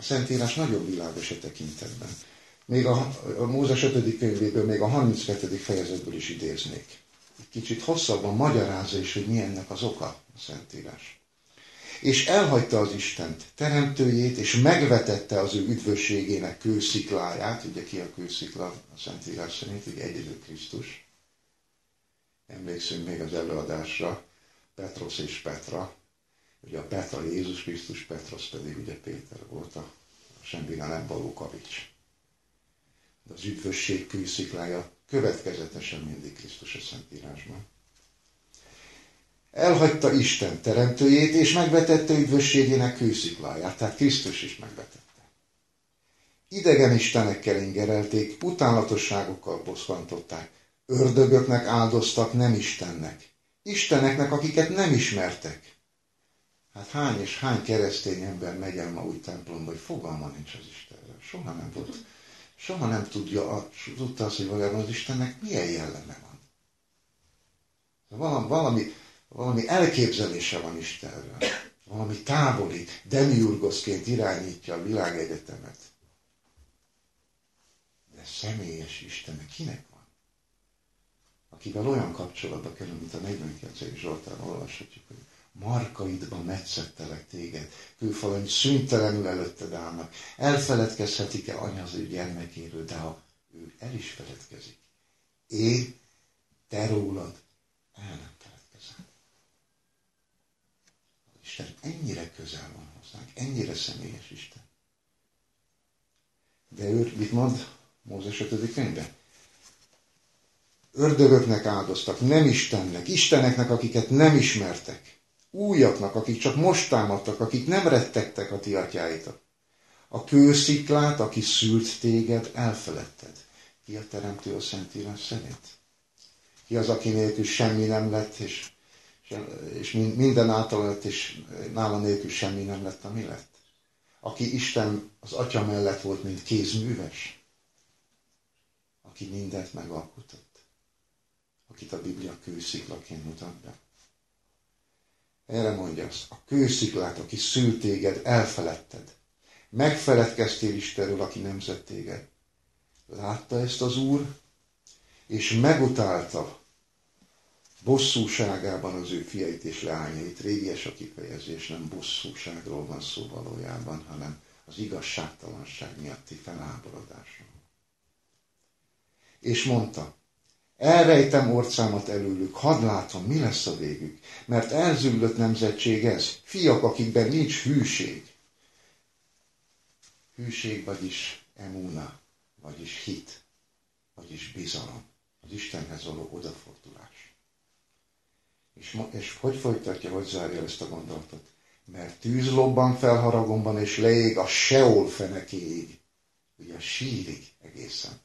A Szentírás nagyon világos a tekintetben. Még a, a Mózes 5. könyvéből, még a 32. fejezetből is idéznék. Egy kicsit hosszabban magyarázza is, hogy mi ennek az oka a Szentírás. És elhagyta az Istent teremtőjét, és megvetette az ő üdvösségének kőszikláját, ugye ki a kőszikla a Szentírás szerint, ugye egyedül Krisztus. Emlékszünk még az előadásra, Petros és Petra, Ugye a Petra Jézus Krisztus, Petros pedig ugye Péter volt a semmire nem való kavics. De az üdvösség kősziklája következetesen mindig Krisztus a Szentírásban. Elhagyta Isten teremtőjét, és megvetette üdvösségének kőszikláját, tehát Krisztus is megvetette. Idegen istenekkel ingerelték, utánlatosságokkal bosszantották, ördögöknek áldoztak, nem Istennek. Isteneknek, akiket nem ismertek. Hát hány és hány keresztény ember megy el ma úgy templomba, hogy fogalma nincs az Istenről. Soha nem volt. Soha nem tudja, tudta azt, hogy valójában az Istennek milyen jelleme van. Valami, valami, valami elképzelése van Istenről. Valami távoli, demiurgoszként irányítja a világegyetemet. De személyes Istennek kinek van? Akivel olyan kapcsolatba kerül, mint a 49. Zsoltán olvashatjuk, hogy markaidba metszettelek téged, kőfalaim szüntelenül előtted állnak. Elfeledkezhetik-e anya az ő gyermekéről, de ha ő el is feledkezik, én te rólad el nem feledkezem. Isten ennyire közel van hozzánk, ennyire személyes Isten. De ő mit mond Mózes 5. könyvben? Ördögöknek áldoztak, nem Istennek, Isteneknek, akiket nem ismertek újaknak, akik csak most támadtak, akik nem rettegtek a ti atyáitok. A kősziklát, aki szült téged, elfeledted. Ki a teremtő a Szentírás szerint? Ki az, aki nélkül semmi nem lett, és, és minden által lett, és nála nélkül semmi nem lett, ami lett? Aki Isten az atya mellett volt, mint kézműves? Aki mindent megalkotott? akit a Biblia kősziklaként mutat be. Erre mondja azt, a kősziklát, aki szült téged, elfeledted. Megfeledkeztél Istenről, aki nemzett téged. Látta ezt az Úr, és megutálta bosszúságában az ő fiait és leányait. Régies a kifejezés, nem bosszúságról van szó valójában, hanem az igazságtalanság miatti feláborodásról. És mondta, elrejtem orcámat előlük, hadd látom, mi lesz a végük, mert elzüllött nemzetség ez, fiak, akikben nincs hűség. Hűség, vagyis emuna, vagyis hit, vagyis bizalom, az Istenhez való odafordulás. És, és hogy folytatja, hogy zárja ezt a gondolatot? Mert tűz lobban felharagomban, és leég a Seol fenekéig, ugye a sírig egészen.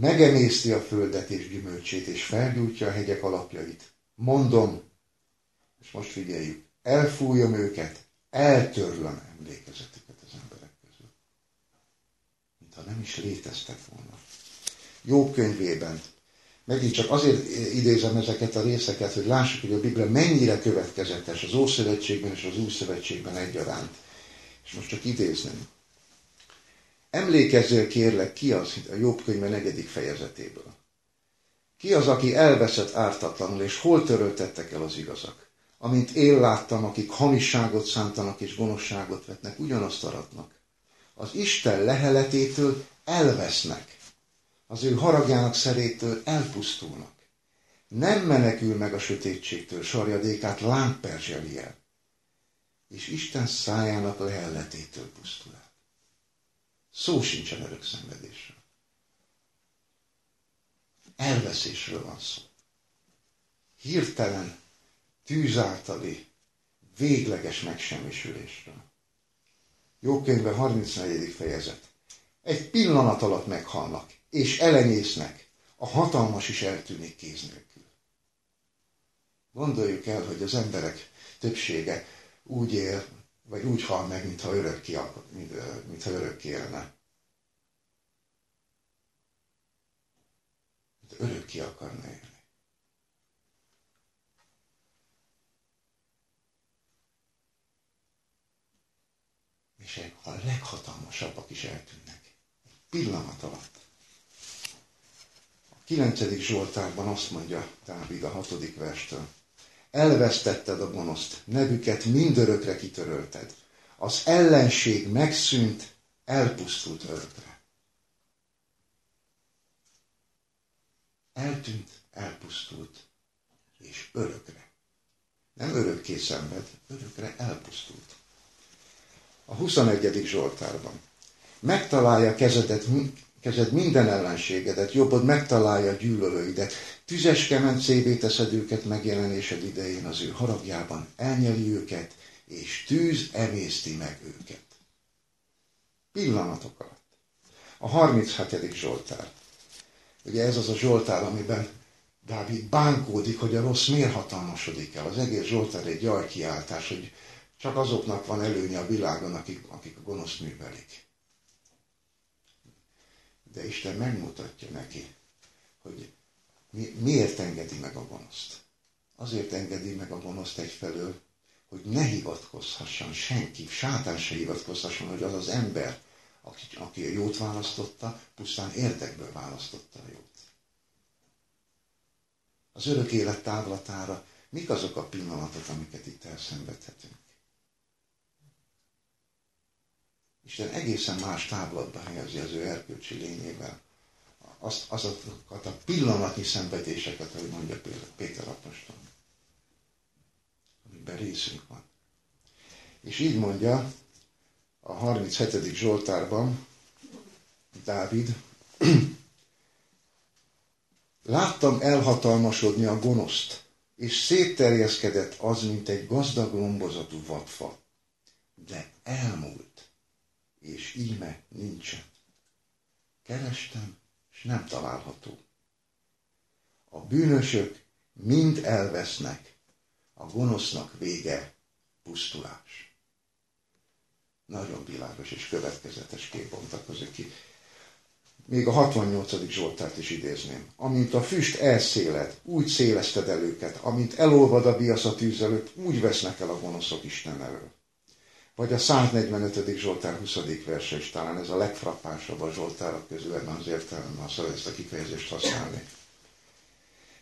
Megemészti a földet és gyümölcsét, és felgyújtja a hegyek alapjait. Mondom, és most figyeljük, elfújom őket, eltörlöm emlékezetüket az emberek közül. Mintha nem is léteztek volna. Jó könyvében Megint csak azért idézem ezeket a részeket, hogy lássuk, hogy a Biblia mennyire következetes az Ószövetségben és az Új Szövetségben egyaránt. És most csak idézném. Emlékezzél kérlek, ki az a Jobb könyve negyedik fejezetéből. Ki az, aki elveszett ártatlanul, és hol töröltettek el az igazak? Amint én láttam, akik hamisságot szántanak és gonoszságot vetnek, ugyanazt aratnak. Az Isten leheletétől elvesznek az ő haragjának szerétől elpusztulnak. Nem menekül meg a sötétségtől, sarjadékát lángperzseli el, és Isten szájának lehelletétől pusztul. Szó sincsen örök szenvedésről. Elveszésről van szó. Hirtelen, tűzáltali, végleges megsemmisülésről. Jó könyve 34. fejezet. Egy pillanat alatt meghalnak, és elenyésznek, a hatalmas is eltűnik kéz nélkül. Gondoljuk el, hogy az emberek többsége úgy él, vagy úgy hal meg, mintha örökké, mint, mintha örökké élne. Örökké akarna élni. És a leghatalmasabbak is eltűnnek. Egy pillanat alatt. 9. Zsoltárban azt mondja Dávid a hatodik verstől. Elvesztetted a gonoszt, nevüket mindörökre kitörölted. Az ellenség megszűnt, elpusztult örökre. Eltűnt, elpusztult, és örökre. Nem örökké szenved, örökre elpusztult. A 21. Zsoltárban. Megtalálja kezedet kezed minden ellenségedet, jobbod megtalálja gyűlölőidet. Tüzes kemencévé teszed őket megjelenésed idején az ő haragjában, elnyeli őket, és tűz emészti meg őket. Pillanatok alatt. A 37. Zsoltár. Ugye ez az a Zsoltár, amiben Dávid bánkódik, hogy a rossz miért hatalmasodik el. Az egész Zsoltár egy jajkiáltás, hogy csak azoknak van előnye a világon, akik, akik a gonosz művelik. De Isten megmutatja neki, hogy mi, miért engedi meg a gonoszt. Azért engedi meg a gonoszt egyfelől, hogy ne hivatkozhasson senki, sátán se hivatkozhasson, hogy az az ember, aki, aki a jót választotta, pusztán érdekből választotta a jót. Az örök élet távlatára mik azok a pillanatok, amiket itt elszenvedhetünk? Isten egészen más táblatba helyezi az ő erkölcsi lényével azt, azokat a pillanatnyi szenvedéseket, ahogy mondja Péter apostol, amiben részünk van. És így mondja a 37. Zsoltárban Dávid, Láttam elhatalmasodni a gonoszt, és szétterjeszkedett az, mint egy gazdag lombozatú vadfa. De elmúlt és íme nincsen. Kerestem, és nem található. A bűnösök mind elvesznek, a gonosznak vége pusztulás. Nagyon világos és következetes kép bontakozik ki még a 68. Zsoltárt is idézném. Amint a füst elszéled, úgy széleszted el őket, amint elolvad a biasz a tűz előtt, úgy vesznek el a gonoszok Isten elől. Vagy a 145. Zsoltár 20. verse is talán ez a legfrappánsabb a Zsoltárok közül, ebben az értelemben ha ezt a kifejezést használni.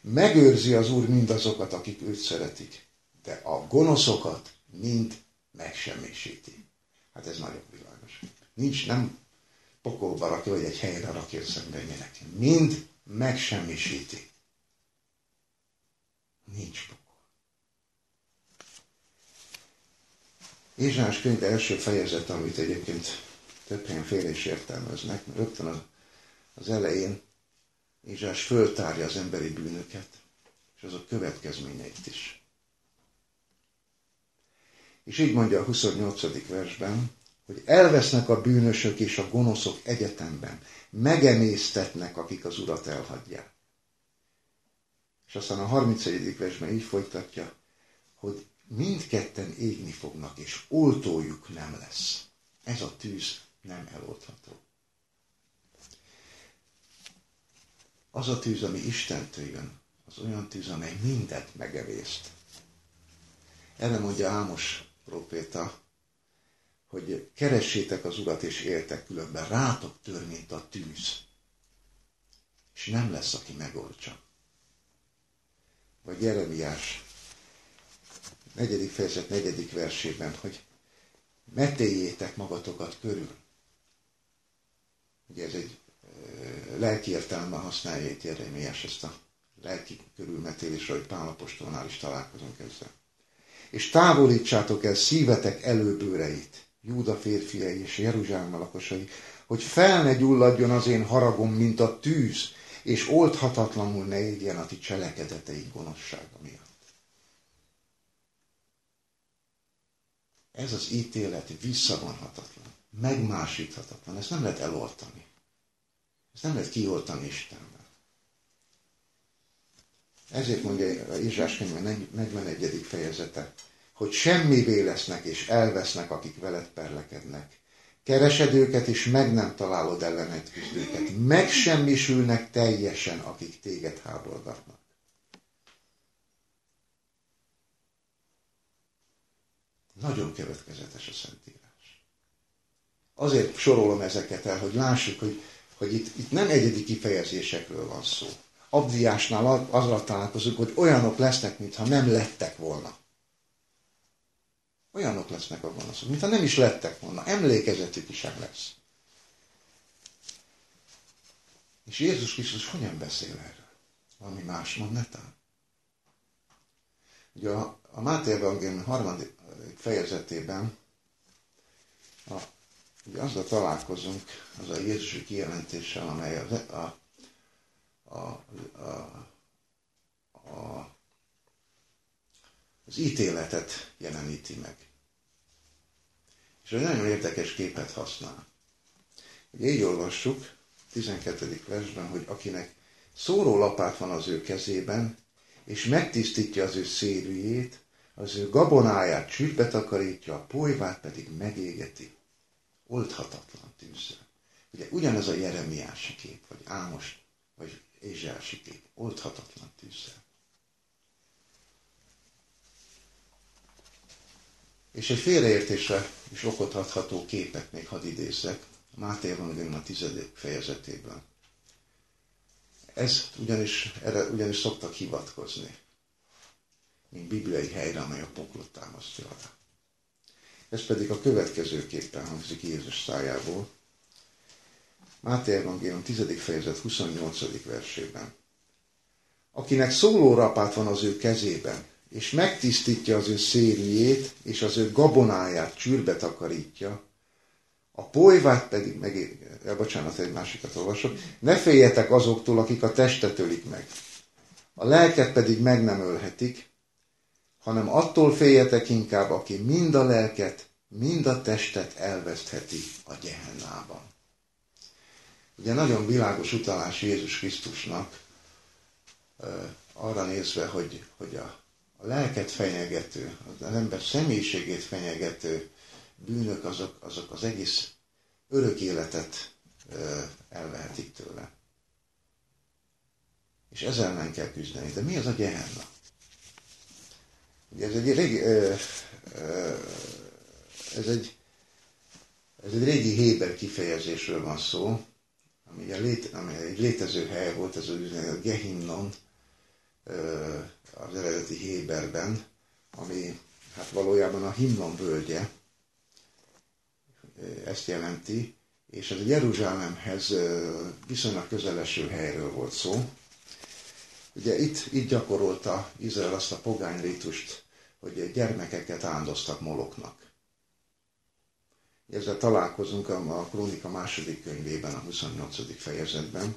Megőrzi az Úr mindazokat, akik őt szeretik, de a gonoszokat mind megsemmisíti. Hát ez nagyon világos. Nincs, nem pokolba rakja, vagy egy helyre rakja szembe mindenki. Mind megsemmisíti. Nincs pokol. Ézsás könyv első fejezet, amit egyébként több helyen félre is értelmeznek, mert rögtön az, az elején Ézsás föltárja az emberi bűnöket, és azok következményeit is. És így mondja a 28. versben, hogy elvesznek a bűnösök és a gonoszok egyetemben, megemésztetnek, akik az urat elhagyják. És aztán a 31. versben így folytatja, hogy mindketten égni fognak, és oltójuk nem lesz. Ez a tűz nem eloldható. Az a tűz, ami Istentől jön, az olyan tűz, amely mindent megevészt. Erre mondja Ámos proféta, hogy keressétek az Urat és éltek, különben rátok tör, mint a tűz. És nem lesz, aki megoldja. Vagy Jeremiás negyedik fejezet negyedik versében, hogy metéljétek magatokat körül. Ugye ez egy lelki értelemben használja itt Jeremiás ezt a lelki körülmetélésre, hogy Pálapostolnál is találkozunk ezzel. És távolítsátok el szívetek előbőreit, Júda férfiai és Jeruzsálem lakosai, hogy fel ne gyulladjon az én haragom, mint a tűz, és oldhatatlanul ne égjen a ti cselekedeteik gonoszsága miatt. Ez az ítélet visszavonhatatlan, megmásíthatatlan, ezt nem lehet eloltani. Ezt nem lehet kioltani Istenben. Ezért mondja Izsás könyve 41. fejezete, hogy semmivé lesznek és elvesznek, akik veled perlekednek. Keresed őket, és meg nem találod ellened küzdőket. Megsemmisülnek teljesen, akik téged háborgatnak. Nagyon következetes a Szentírás. Azért sorolom ezeket el, hogy lássuk, hogy, hogy itt, itt nem egyedi kifejezésekről van szó. Abdiásnál azzal találkozunk, hogy olyanok lesznek, mintha nem lettek volna. Olyanok lesznek a gonoszok, mintha nem is lettek volna. Emlékezetük is sem lesz. És Jézus Krisztus hogyan beszél erről? Valami más mond netán? Ugye a, a Máté Evangélium harmadik fejezetében a, ugye azzal találkozunk, az a Jézusi kijelentéssel, amely az, a, a, a, a, az ítéletet jeleníti meg. És egy nagyon érdekes képet használ. Ugye így olvassuk, 12. versben, hogy akinek szóró lapát van az ő kezében, és megtisztítja az ő szérűjét, az ő gabonáját csűrbe takarítja, a polyvát pedig megégeti. Oldhatatlan tűzzel. Ugye ugyanez a Jeremiási kép, vagy Ámos, vagy Ézsási kép. Oldhatatlan tűzzel. És egy félreértésre is okot adható képet még hadd idézzek, Máté Evangélium a tizedik fejezetében. Ez ugyanis, erre ugyanis szoktak hivatkozni, mint bibliai helyre, amely a poklot támasztja alá. Ez pedig a következőképpen hangzik Jézus szájából. Máté Evangélium 10. fejezet 28. versében. Akinek szólórapát van az ő kezében, és megtisztítja az ő szérűjét, és az ő gabonáját csűrbe takarítja, a polyvát pedig meg... Ja, bocsánat, egy másikat olvasok. Ne féljetek azoktól, akik a testet ölik meg. A lelket pedig meg nem ölhetik, hanem attól féljetek inkább, aki mind a lelket, mind a testet elvesztheti a gyehennában. Ugye nagyon világos utalás Jézus Krisztusnak arra nézve, hogy, hogy a a lelket fenyegető, az ember személyiségét fenyegető bűnök, azok, azok az egész örök életet elvehetik tőle. És ezzel nem kell küzdeni. De mi az a Gehenna? Ez egy régi, ez egy, ez egy régi Héber kifejezésről van szó, ami, a lét, ami egy létező hely volt, ez a Gehinnon, az eredeti Héberben, ami hát valójában a himnon völgye, ezt jelenti, és ez a Jeruzsálemhez viszonylag közeleső helyről volt szó. Ugye itt, itt gyakorolta Izrael azt a pogány ritust, hogy gyermekeket áldoztak moloknak. Ezzel találkozunk a Krónika második könyvében, a 28. fejezetben,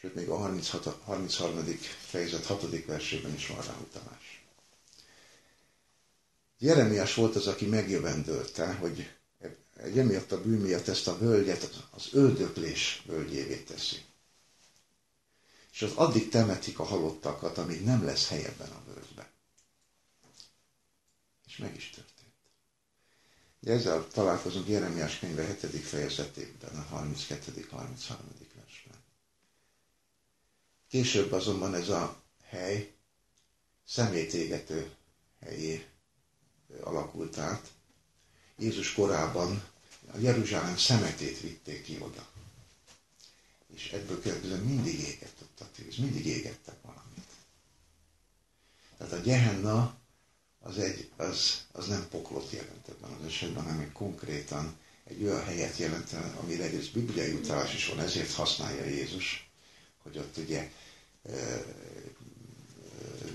sőt még a 36, 33. fejezet 6. versében is van rá utalás. Jeremiás volt az, aki megjövendölte, hogy emiatt a bűn miatt ezt a völgyet az öldöklés völgyévé teszi. És az addig temetik a halottakat, amíg nem lesz hely ebben a völgyben. És meg is történt. De ezzel találkozunk Jeremiás könyve 7. fejezetében, a 32. 33. versben. Később azonban ez a hely szemétégető helyé alakult át. Jézus korában a Jeruzsálem szemetét vitték ki oda. És ebből következően mindig égett ott a tűz, mindig égettek valamit. Tehát a Gehenna az, egy, az, az nem poklot jelent ebben az esetben, hanem konkrétan egy olyan helyet jelent, amire egész bibliai utalás is van, ezért használja Jézus, hogy ott ugye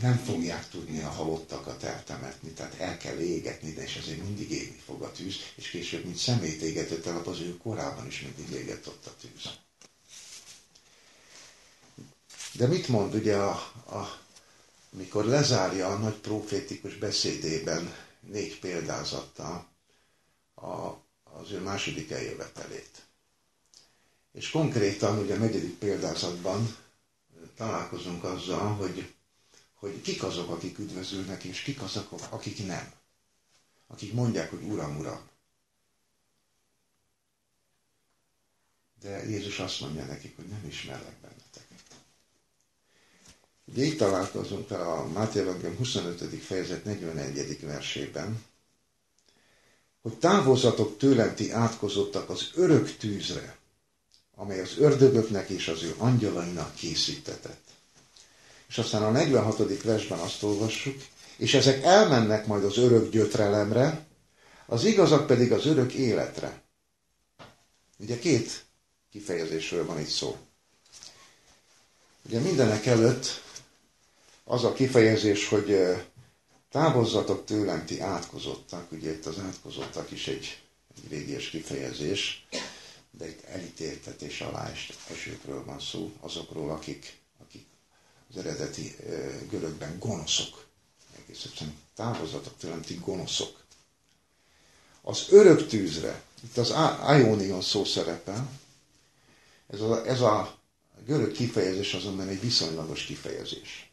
nem fogják tudni a halottakat eltemetni, tehát el kell égetni, de és ezért mindig égni fog a tűz, és később, mint szemét égető telep, az ő korában is mindig égett ott a tűz. De mit mond ugye, a, a, mikor lezárja a nagy profétikus beszédében négy példázattal a, az ő második eljövetelét. És konkrétan ugye a negyedik példázatban találkozunk azzal, hogy hogy kik azok, akik üdvözülnek, és kik azok, akik nem. Akik mondják, hogy Uram, Uram. De Jézus azt mondja nekik, hogy nem ismerlek. Ugye itt találkozunk a Máté Evangélium 25. fejezet 41. versében, hogy távozatok tőlem ti átkozottak az örök tűzre, amely az ördögöknek és az ő angyalainak készítetett. És aztán a 46. versben azt olvassuk, és ezek elmennek majd az örök gyötrelemre, az igazak pedig az örök életre. Ugye két kifejezésről van itt szó. Ugye mindenek előtt az a kifejezés, hogy távozzatok tőlem ti átkozottak, ugye itt az átkozottak is egy, egy régies kifejezés, de itt elítéltetés alá esőkről van szó, azokról, akik az eredeti görögben gonoszok. Egész egyszerűen távozatok tőlem, ti gonoszok. Az örök tűzre, itt az Ionion szó szerepel, ez a, ez a görög kifejezés azonban egy viszonylagos kifejezés.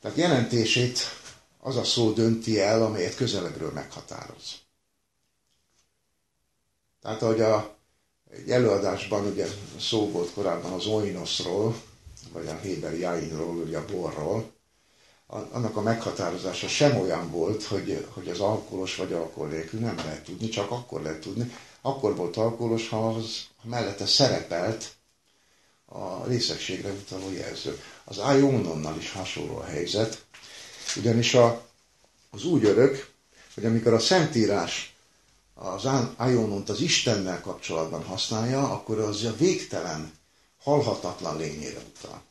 Tehát jelentését az a szó dönti el, amelyet közelebbről meghatároz. Tehát, ahogy a, egy előadásban ugye szó volt korábban az oinoszról, vagy a Héber Jainról, ugye a borról, annak a meghatározása sem olyan volt, hogy, hogy az alkoholos vagy alkohol nélkül nem lehet tudni, csak akkor lehet tudni. Akkor volt alkoholos, ha, az, ha mellette szerepelt a részegségre utaló jelző. Az Iononnal is hasonló a helyzet, ugyanis a, az úgy örök, hogy amikor a Szentírás az Ionont az Istennel kapcsolatban használja, akkor az a végtelen halhatatlan lényére utal.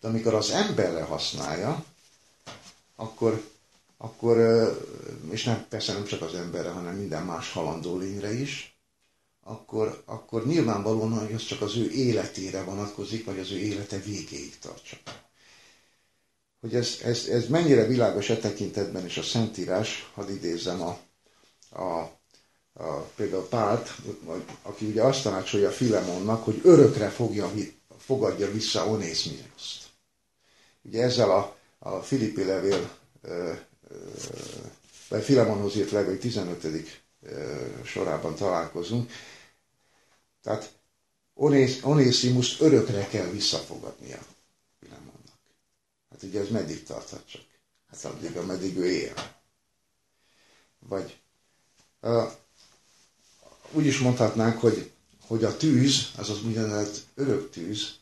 De amikor az emberre használja, akkor, akkor és nem, persze nem csak az emberre, hanem minden más halandó lényre is, akkor, akkor nyilvánvalóan, hogy az csak az ő életére vonatkozik, vagy az ő élete végéig tartsa. Hogy ez, ez, ez mennyire világos e tekintetben, és a Szentírás, hadd idézzem a, a a, például Pált, aki ugye azt tanácsolja Filemonnak, hogy örökre fogja, fogadja vissza Onészmiroszt. Ugye ezzel a, a Filippi levél, vagy Filemonhoz írt levél 15. sorában találkozunk. Tehát Onész, Onészimus örökre kell visszafogadnia Filemonnak. Hát ugye ez meddig tarthat csak? Hát addig, ameddig ő él. Vagy uh, úgy is mondhatnánk, hogy, hogy a tűz, az az úgynevezett örök tűz,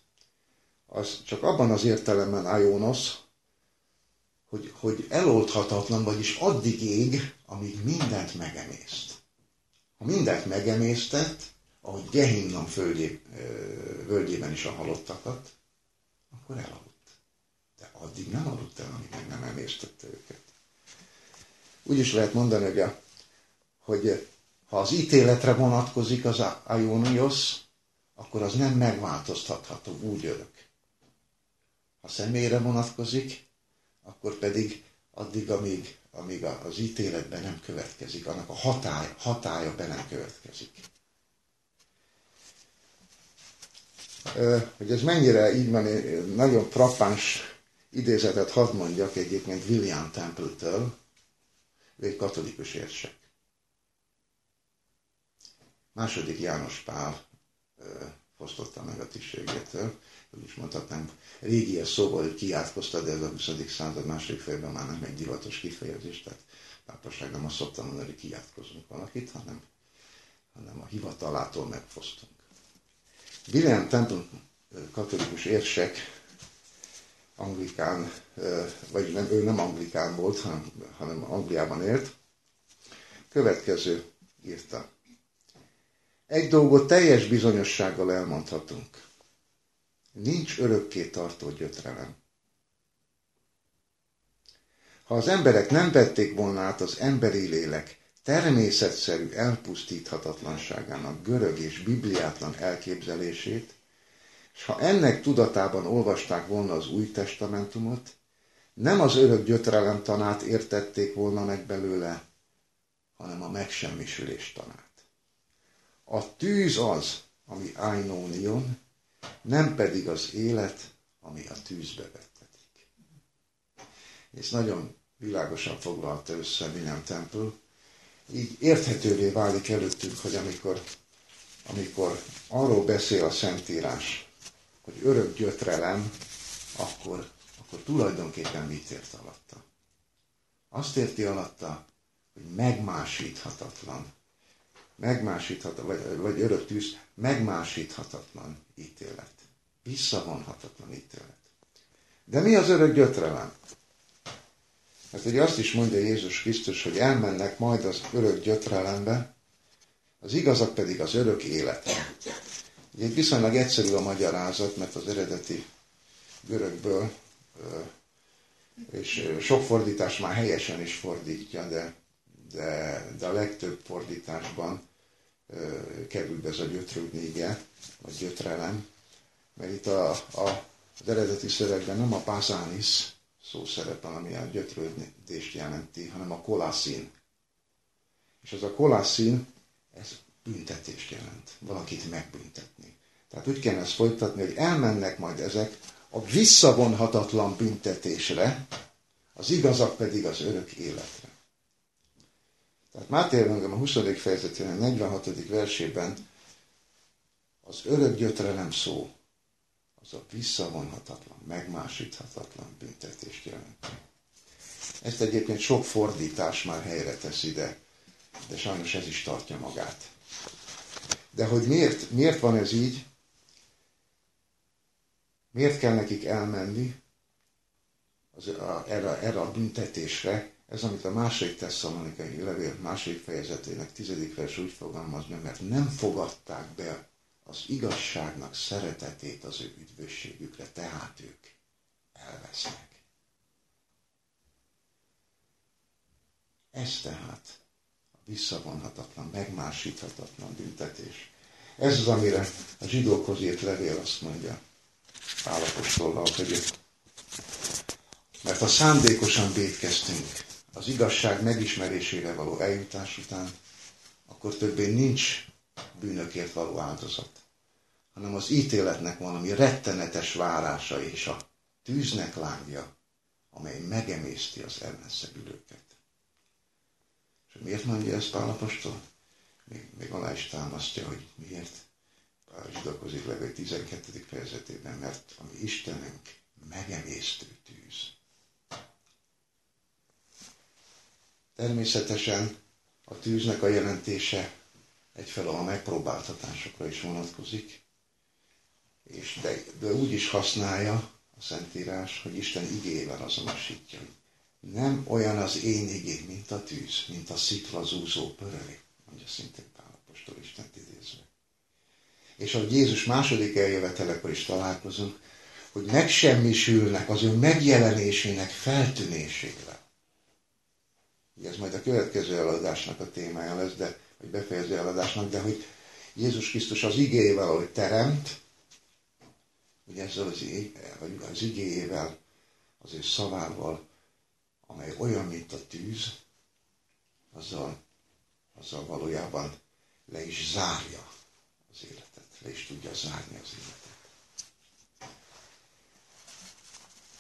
az csak abban az értelemben Ionos, hogy, hogy eloldhatatlan, vagyis addig ég, amíg mindent megemészt. Ha mindent megemésztett, ahogy Gehinnom földjé, völgyében is a halottakat, akkor elaludt. De addig nem aludt el, amíg meg nem emésztette őket. Úgy is lehet mondani, hogy, a, hogy ha az ítéletre vonatkozik az Ionios, akkor az nem megváltoztatható, úgy örök. Ha személyre vonatkozik, akkor pedig addig, amíg, amíg az ítéletben nem következik, annak a hatály, hatája be nem következik. Hogy ez mennyire így van, nagyon frappáns idézetet hadd mondjak egyébként William Temple-től, ő egy katolikus érsek. Második János Pál fosztotta meg a tisztségétől, hogy is régi szóval, hogy kiátkozta, de ez a 20. század második fejében már nem egy divatos kifejezés, tehát pápaság nem azt szoktam mondani, hogy kiátkozunk valakit, hanem, hanem a hivatalától megfosztunk. William Temple katolikus érsek, anglikán, vagy nem, ő nem anglikán volt, hanem, hanem Angliában élt, következő írta. Egy dolgot teljes bizonyossággal elmondhatunk. Nincs örökké tartó gyötrelem. Ha az emberek nem vették volna át az emberi lélek természetszerű elpusztíthatatlanságának görög és bibliátlan elképzelését, és ha ennek tudatában olvasták volna az új testamentumot, nem az örök gyötrelem tanát értették volna meg belőle, hanem a megsemmisülés tanát. A tűz az, ami Ainonion, nem pedig az élet, ami a tűzbe vettetik. És nagyon világosan foglalta össze William Temple, így érthetővé válik előttünk, hogy amikor, amikor arról beszél a Szentírás, hogy örök gyötrelem, akkor, akkor tulajdonképpen mit ért alatta? Azt érti alatta, hogy megmásíthatatlan megmásíthatatlan, vagy, vagy örök tűz, megmásíthatatlan ítélet. Visszavonhatatlan ítélet. De mi az örök gyötrelem? Mert ugye azt is mondja Jézus Krisztus, hogy elmennek majd az örök gyötrelembe, az igazak pedig az örök életre. Ugye egy viszonylag egyszerű a magyarázat, mert az eredeti görögből, és sok fordítás már helyesen is fordítja, de, de, de a legtöbb fordításban kerül be ez a gyötrődnége, vagy gyötrelem, mert itt a, a, az eredeti szövegben nem a pázánis szó szerepel, ami a gyötrődést jelenti, hanem a kolászín. És ez a kolászín, ez büntetést jelent, valakit megbüntetni. Tehát úgy kell ezt folytatni, hogy elmennek majd ezek a visszavonhatatlan büntetésre, az igazak pedig az örök életre. Tehát Máté Evangélium a 20. fejezetének 46. versében az örök gyötrelem szó, az a visszavonhatatlan, megmásíthatatlan büntetést jelenti. Ezt egyébként sok fordítás már helyre teszi, de, de sajnos ez is tartja magát. De hogy miért, miért van ez így? Miért kell nekik elmenni az, a, erre, erre a büntetésre, ez, amit a második tesszalonikai levél második fejezetének tizedik vers úgy fogalmaz meg, mert nem fogadták be az igazságnak szeretetét az ő üdvösségükre, tehát ők elvesznek. Ez tehát a visszavonhatatlan, megmásíthatatlan büntetés. Ez az, amire a zsidókhoz írt levél azt mondja, Állapostollal, hogy mert ha szándékosan védkeztünk az igazság megismerésére való eljutás után, akkor többé nincs bűnökért való áldozat, hanem az ítéletnek valami rettenetes várása és a tűznek lángja, amely megemészti az ellenszegülőket. És miért mondja ezt Pálapostól? Még, még alá is támasztja, hogy miért. Pál zsidakozik legalább 12. fejezetében, mert a mi Istenünk megemésztő tűz. Természetesen a tűznek a jelentése egyfelől a megpróbáltatásokra is vonatkozik, és de, de úgy is használja a Szentírás, hogy Isten igével azonosítja, nem olyan az én igény, mint a tűz, mint a szikla zúzó pöröli, mondja szintén Pálapostól Istent idézve. És ahogy Jézus második eljövetelekor is találkozunk, hogy megsemmisülnek az ő megjelenésének feltűnésével. Ez majd a következő eladásnak a témája lesz, de, vagy befejező eladásnak, de hogy Jézus Krisztus az igével, ahogy teremt, ugye ezzel az, vagy az igéjével, az ő szavával, amely olyan, mint a tűz, azzal, azzal valójában le is zárja az életet, le is tudja zárni az életet.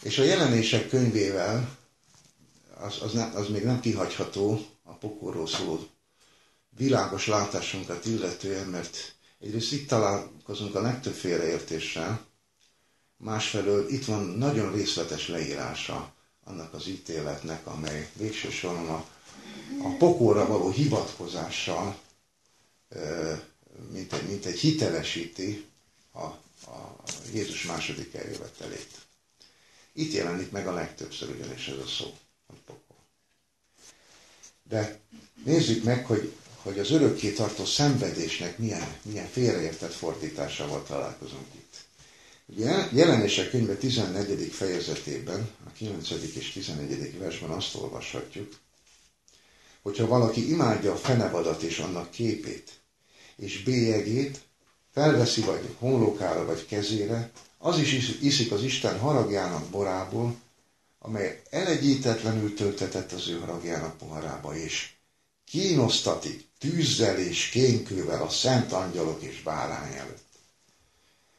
És a jelenések könyvével az, az, nem, az még nem kihagyható a pokorról szóló világos látásunkat illetően, mert egyrészt itt találkozunk a legtöbb félreértéssel, másfelől itt van nagyon részletes leírása annak az ítéletnek, amely végső soron a, a pokorra való hivatkozással mint egy, mint egy hitelesíti a, a Jézus második eljövetelét. Itt jelenik meg a legtöbbször ugyanis ez a szó, De nézzük meg, hogy, hogy az örökké tartó szenvedésnek milyen, milyen félreértett fordításával találkozunk itt. Ugye jelenések könyve 14. fejezetében, a 9. és 11. versben azt olvashatjuk, hogyha valaki imádja a fenevadat és annak képét, és bélyegét, felveszi vagy honlókára vagy kezére, az is iszik az Isten haragjának borából, amely elegyítetlenül töltetett az ő haragjának poharába, és kínosztatik tűzzel és kénkővel a szent angyalok és bárány előtt.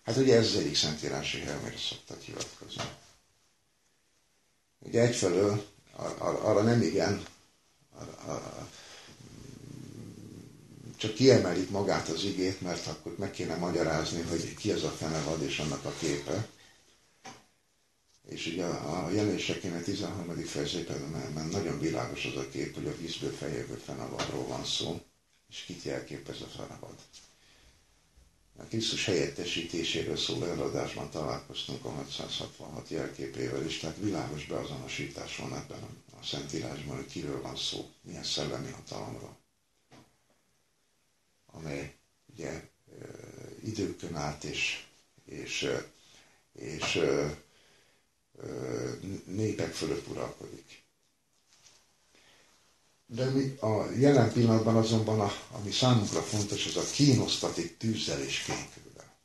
Hát ugye ez az egyik szentírási hely, amire szoktak hivatkozni. Ugye egyfelől ar- arra nem igen, arra, arra, csak kiemelik magát az igét, mert akkor meg kéne magyarázni, hogy ki az a fenevad és annak a képe. És ugye a jelenések 13. fejezetben nagyon világos az a kép, hogy a vízből feljövő fenevadról van szó, és kit jelképez a fenevad. A Krisztus helyettesítéséről szóló előadásban találkoztunk a 666 jelképével is, tehát világos beazonosítás van ebben a Szentírásban, hogy kiről van szó, milyen szellemi hatalomról amely ugye időkön át és, és, és népek fölött uralkodik. De mi a jelen pillanatban azonban, a, ami számunkra fontos, az a kínosztatik tűzzel és kénkővel.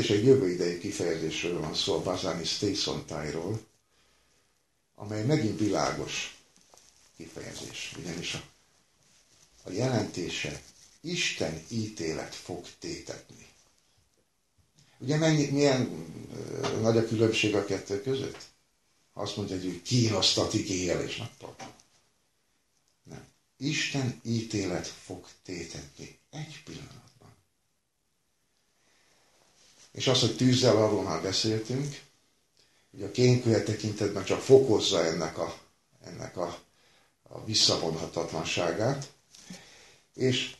Is egy jövő idei kifejezésről van szó, a Bazáni Station ról amely megint világos kifejezés, ugyanis a, a jelentése Isten ítélet fog tétetni. Ugye mennyi, milyen nagy a különbség a kettő között? Azt mondja, hogy kínosztatik éjjel és nappal. Nem. Isten ítélet fog tétetni. Egy pillanatban. És az, hogy tűzzel arról már beszéltünk, hogy a kénkője tekintetben csak fokozza ennek a, ennek a, a visszavonhatatlanságát, és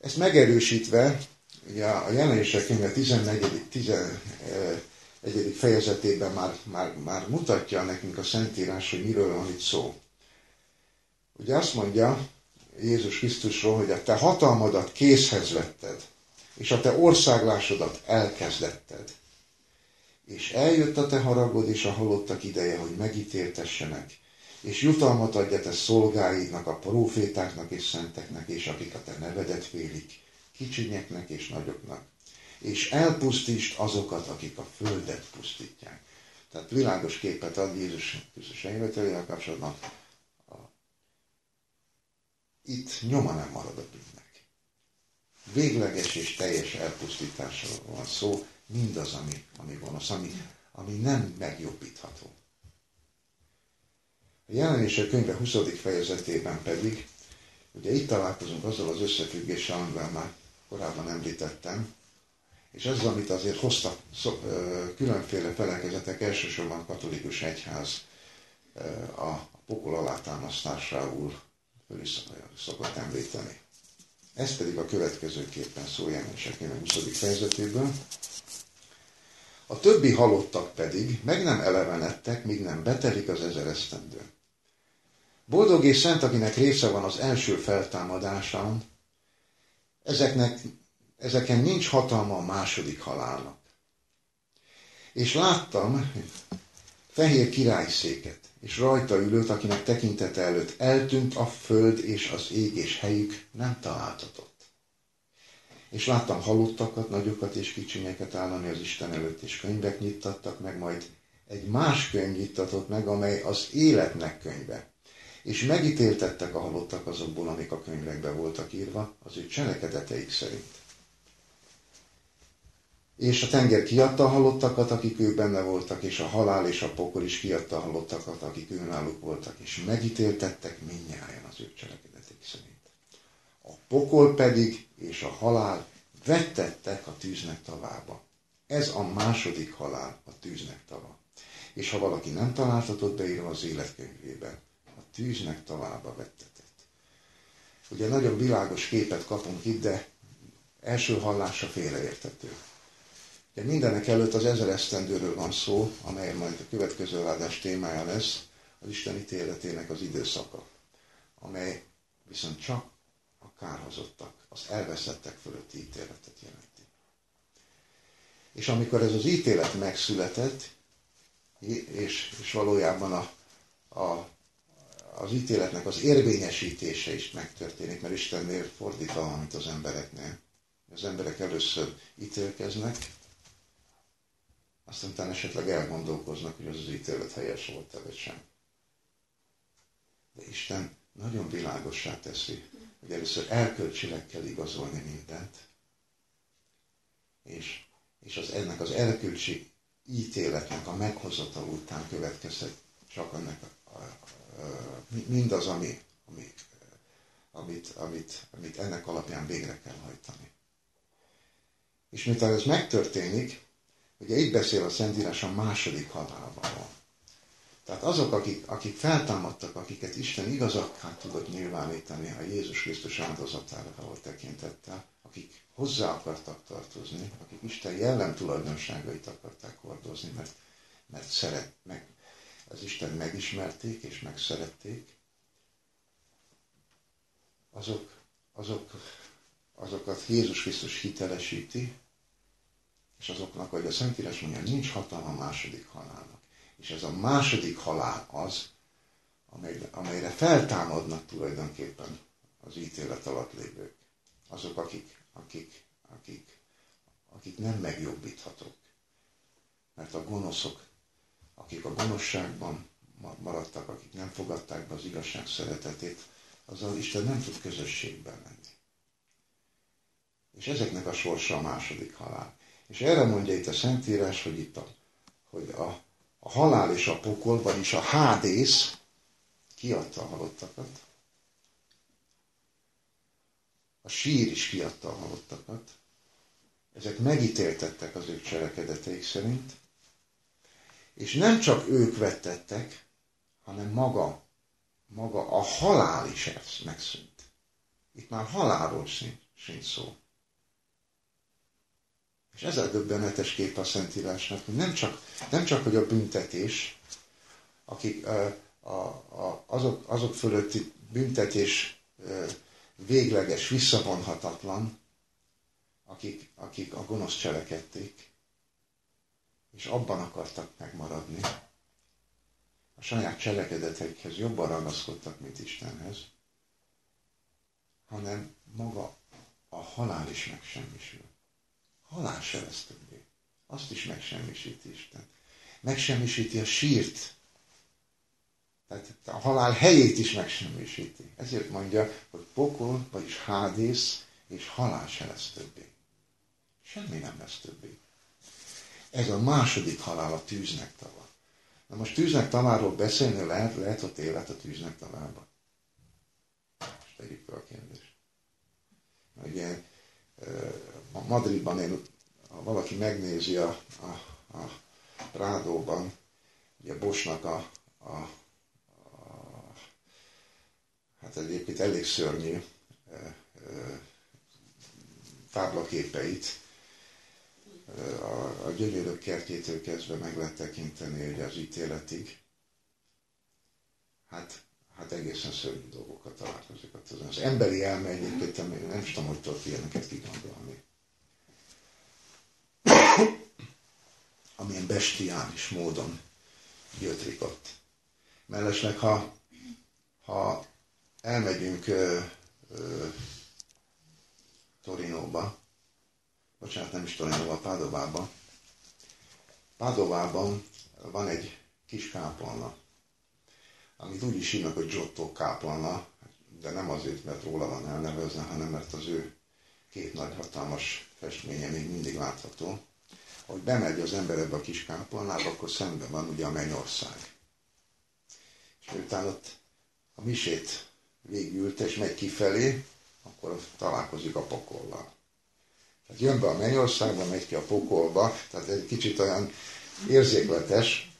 ezt megerősítve, ugye a jelenések könyve 14. 11. fejezetében már, már, már mutatja nekünk a Szentírás, hogy miről van itt szó. Ugye azt mondja Jézus Krisztusról, hogy a te hatalmadat készhez vetted, és a te országlásodat elkezdetted. És eljött a te haragod és a halottak ideje, hogy megítéltessenek, és jutalmat adja te szolgáidnak, a profétáknak és szenteknek, és akik a te nevedet félik, kicsinyeknek és nagyoknak. És elpusztítsd azokat, akik a földet pusztítják. Tehát világos képet ad Jézus Krisztus eljövetelével kapcsolatban. Itt nyoma nem marad a bűnnek. Végleges és teljes elpusztításról van szó, mindaz, ami, ami gonosz, ami, ami nem megjobbítható. A jelenések könyve 20. fejezetében pedig, ugye itt találkozunk azzal az összefüggéssel, amivel már korábban említettem, és ez, amit azért hoztak különféle felekezetek, elsősorban katolikus egyház a pokol alátámasztásául föl is szokott említeni. Ez pedig a következőképpen szól a 20. fejezetéből. A többi halottak pedig meg nem elevenedtek, míg nem betelik az ezer esztendő. Boldog és szent, akinek része van az első feltámadásán, ezeknek, ezeken nincs hatalma a második halálnak. És láttam fehér királyszéket, és rajta ülőt, akinek tekintete előtt eltűnt a föld és az ég, és helyük nem találtatott. És láttam halottakat, nagyokat és kicsinyeket állani az Isten előtt, és könyvek nyittattak meg, majd egy más könyv nyittatott meg, amely az életnek könyve. És megítéltettek a halottak azokból, amik a könyvekben voltak írva, az ő cselekedeteik szerint. És a tenger kiadta a halottakat, akik ők benne voltak, és a halál és a pokol is kiadta a halottakat, akik náluk voltak, és megítéltettek mindnyájan az ő cselekedetek szerint. A pokol pedig és a halál vettettek a tűznek tavába. Ez a második halál, a tűznek tava. És ha valaki nem találtatott beírva az életkönyvében, a tűznek tavába vettetett. Ugye nagyon világos képet kapunk itt, de első hallásra félreértető. De mindenek előtt az ezer esztendőről van szó, amely majd a következő adás témája lesz, az Isten ítéletének az időszaka, amely viszont csak a kárhozottak, az elveszettek fölötti ítéletet jelenti. És amikor ez az ítélet megszületett, és, és valójában a, a, az ítéletnek az érvényesítése is megtörténik, mert Istennél fordítva, mint az embereknél. Az emberek először ítélkeznek, aztán utána esetleg elgondolkoznak, hogy az az ítélet helyes volt-e, vagy sem. De Isten nagyon világossá teszi, hogy először elkölcsileg kell igazolni mindent, és, és az, ennek az elkölcsi ítéletnek a meghozatal után következhet csak ennek a, a, mindaz, ami, ami, amit, amit, amit ennek alapján végre kell hajtani. És miután ez megtörténik, Ugye itt beszél a Szentírás a második halálban. Tehát azok, akik, akik feltámadtak, akiket Isten igazakká tudott nyilvánítani a Jézus Krisztus áldozatára való tekintettel, akik hozzá akartak tartozni, akik Isten jellem tulajdonságait akarták hordozni, mert, mert szeret, meg, az Isten megismerték és megszerették, azok, azok, azokat Jézus Krisztus hitelesíti, és azoknak, hogy a Szentírás mondja, nincs hatalma a második halálnak. És ez a második halál az, amely, amelyre feltámadnak tulajdonképpen az ítélet alatt lévők. Azok, akik, akik, akik, akik nem megjobbíthatók. Mert a gonoszok, akik a gonoszságban maradtak, akik nem fogadták be az igazság szeretetét, azzal Isten nem tud közösségben lenni. És ezeknek a sorsa a második halál. És erre mondja itt a Szentírás, hogy itt a, hogy a, a halál és a pokol, vagyis a hádész kiadta a halottakat, a sír is kiadta a halottakat, ezek megítéltettek az ők cselekedeteik szerint, és nem csak ők vettettek, hanem maga, maga a halál is megszűnt. Itt már halálról sincs szó. És ez a döbbenetes kép a Szentírásnak, hogy nem csak, nem csak hogy a büntetés, akik a, a, a, azok, azok fölötti büntetés végleges, visszavonhatatlan, akik, akik a gonosz cselekedték, és abban akartak megmaradni. A saját cselekedeteikhez jobban ragaszkodtak, mint Istenhez, hanem maga a halál is megsemmisül halál se lesz többé. Azt is megsemmisíti Isten. Megsemmisíti a sírt. Tehát a halál helyét is megsemmisíti. Ezért mondja, hogy pokol, vagyis hádész, és halál se lesz többé. Semmi nem lesz többé. Ez a második halál a tűznek tava. Na most tűznek taváról beszélni lehet, lehet ott élet a tűznek tavában. Most tegyük fel a kérdést. Ugye Madridban én, ha valaki megnézi a, a, a Rádóban, ugye Bosnak a, a, a hát egyébként elég szörnyű táblaképeit, a, a gyönyörök kertjétől kezdve meg lehet tekinteni hogy az ítéletig. Hát, hát egészen szörnyű dolgokat találkozik. Az emberi elme egyébként nem, nem is tudom, hogy tudok ilyeneket kigondolni. Amilyen bestiális módon gyötrik ott. Mellesleg, ha, ha elmegyünk ö, ö, Torinóba, bocsánat, nem is Torinóba, Pádovában. Pádovában van egy kis kápolna, amit úgy is hívnak, hogy Giotto kápolna, de nem azért, mert róla van elnevezve, hanem mert az ő két nagy hatalmas festménye még mindig látható. Hogy bemegy az ember ebbe a kis kápolnába, akkor szemben van ugye a mennyország. És miután ott a misét végült, és megy kifelé, akkor találkozik a pokollal. Tehát jön be a mennyországba, megy ki a pokolba, tehát egy kicsit olyan érzékletes,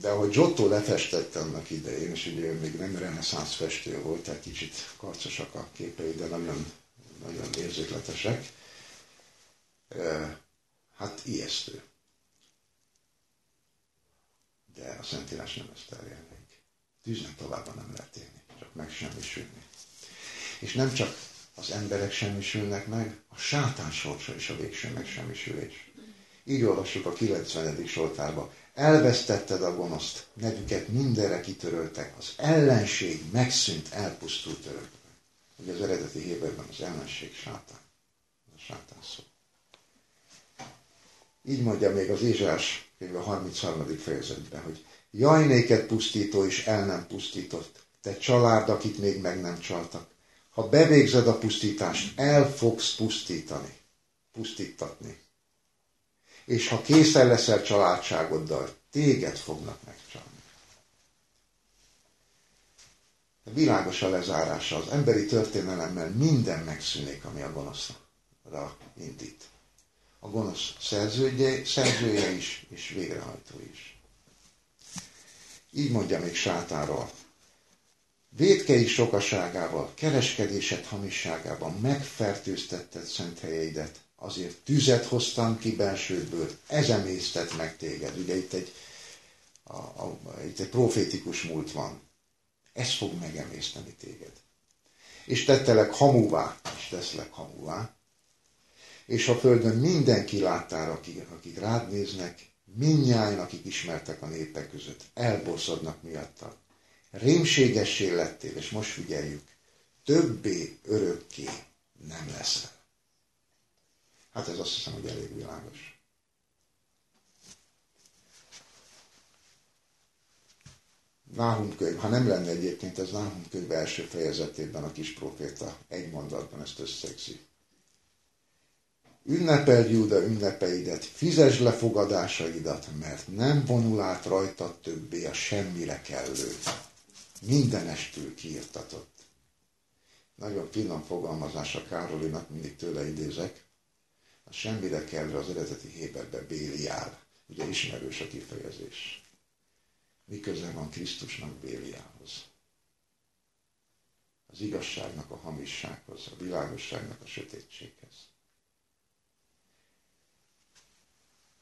de ahogy Giotto lefestette annak idején, és ugye még nem reneszánsz festő volt, tehát kicsit karcosak a képei, de nagyon, nagyon érzékletesek, hát ijesztő. De a Szentírás nem ezt terjed még. Tűznek tovább nem lehet élni, csak megsemmisülni. És nem csak az emberek semmisülnek meg, a sátán sorsa is a végső megsemmisülés. Így olvassuk a 90. sortárba. Elvesztetted a gonoszt, nevüket mindenre kitöröltek, az ellenség megszűnt, elpusztult örökre. Ugye az eredeti héberben az ellenség sátán. A sátán szó. Így mondja még az Ézsás a 33. fejezetben, hogy jaj néked pusztító is el nem pusztított, te család, akit még meg nem csaltak. Ha bevégzed a pusztítást, el fogsz pusztítani, pusztítatni. És ha készen leszel családságoddal, téged fognak megcsalni. Világos a lezárása. Az emberi történelemmel minden megszűnik, ami a gonoszra indít. A gonosz szerzője, szerzője is, és végrehajtó is. Így mondja még sátáról Védkei sokaságával, kereskedésed hamisságában megfertőztetted szent helyeidet, azért tüzet hoztam ki belsődből, ez emésztett meg téged. Ugye itt egy, a, a, itt egy profétikus múlt van. Ez fog megemészteni téged. És tettelek hamuvá, és teszlek hamuvá. És a földön mindenki láttára, akik, akik rád néznek, minnyáján, akik ismertek a népek között, elbosszadnak miattak rémségessé lettél, és most figyeljük, többé örökké nem leszel. Hát ez azt hiszem, hogy elég világos. Náhum könyv, ha nem lenne egyébként, ez Náhum könyv első fejezetében a kis proféta egy mondatban ezt összegzi. Ünnepeld Júda ünnepeidet, fizesd le fogadásaidat, mert nem vonul át rajtad többé a semmire kellő mindenestül kiirtatott. Nagyon finom fogalmazása Károlinak, mindig tőle idézek. A semmire kell az eredeti Héberbe Béliál. Ugye ismerős a kifejezés. Mi köze van Krisztusnak Béliához? Az igazságnak a hamissághoz, a világosságnak a sötétséghez.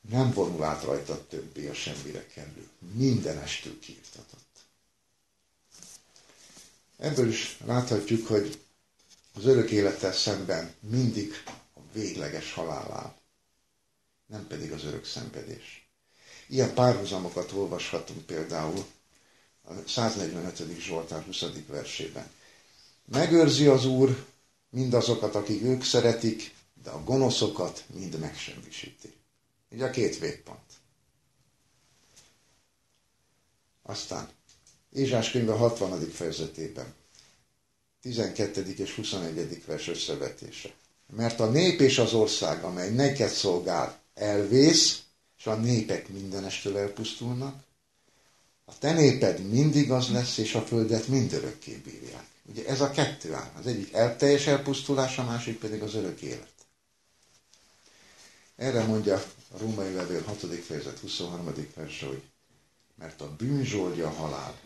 Nem vonul át rajta többé a semmire kerül. Mindenestül kiirtatott. Ebből is láthatjuk, hogy az örök élettel szemben mindig a végleges halál áll, nem pedig az örök szenvedés. Ilyen párhuzamokat olvashatunk például a 145. Zsoltár 20. versében. Megőrzi az Úr mindazokat, akik ők szeretik, de a gonoszokat mind megsemmisíti. Ugye a két végpont. Aztán Ézsás könyve 60. fejezetében. 12. és 21. vers összevetése. Mert a nép és az ország, amely neked szolgál, elvész, és a népek mindenestől elpusztulnak, A te néped mindig az lesz, és a földet mindörökké bírják. Ugye ez a kettő áll. Az egyik el, teljes elpusztulás, a másik pedig az örök élet. Erre mondja a római levél 6. fejezet 23. vers, hogy mert a bűnzsolja halál,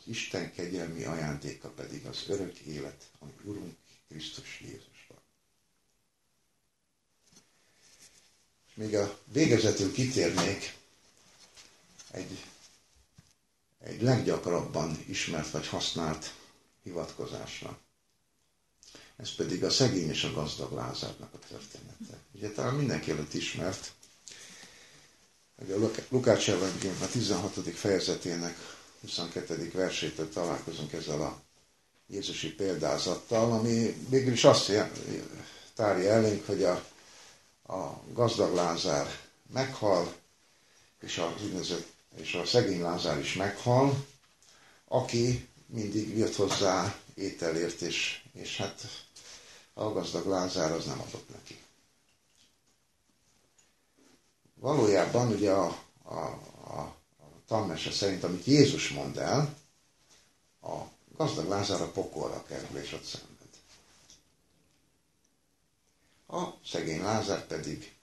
az Isten kegyelmi ajándéka pedig az örök élet, ami Urunk Krisztus Jézusban. És még a végezetül kitérnék egy, egy leggyakrabban ismert vagy használt hivatkozásra. Ez pedig a szegény és a gazdag Lázárnak a története. Ugye talán mindenki előtt ismert, hogy a Lukács evangélium a 16. fejezetének 22. versétől találkozunk ezzel a Jézusi példázattal, ami végül is azt tárja elénk, hogy a, a gazdag Lázár meghal, és a, és a szegény Lázár is meghal, aki mindig jött hozzá ételért, és, és hát a gazdag Lázár az nem adott neki. Valójában ugye a, a, a, tanmese szerint, amit Jézus mond el, a gazdag Lázár a pokolra kerül, és ott szenved. A szegény Lázár pedig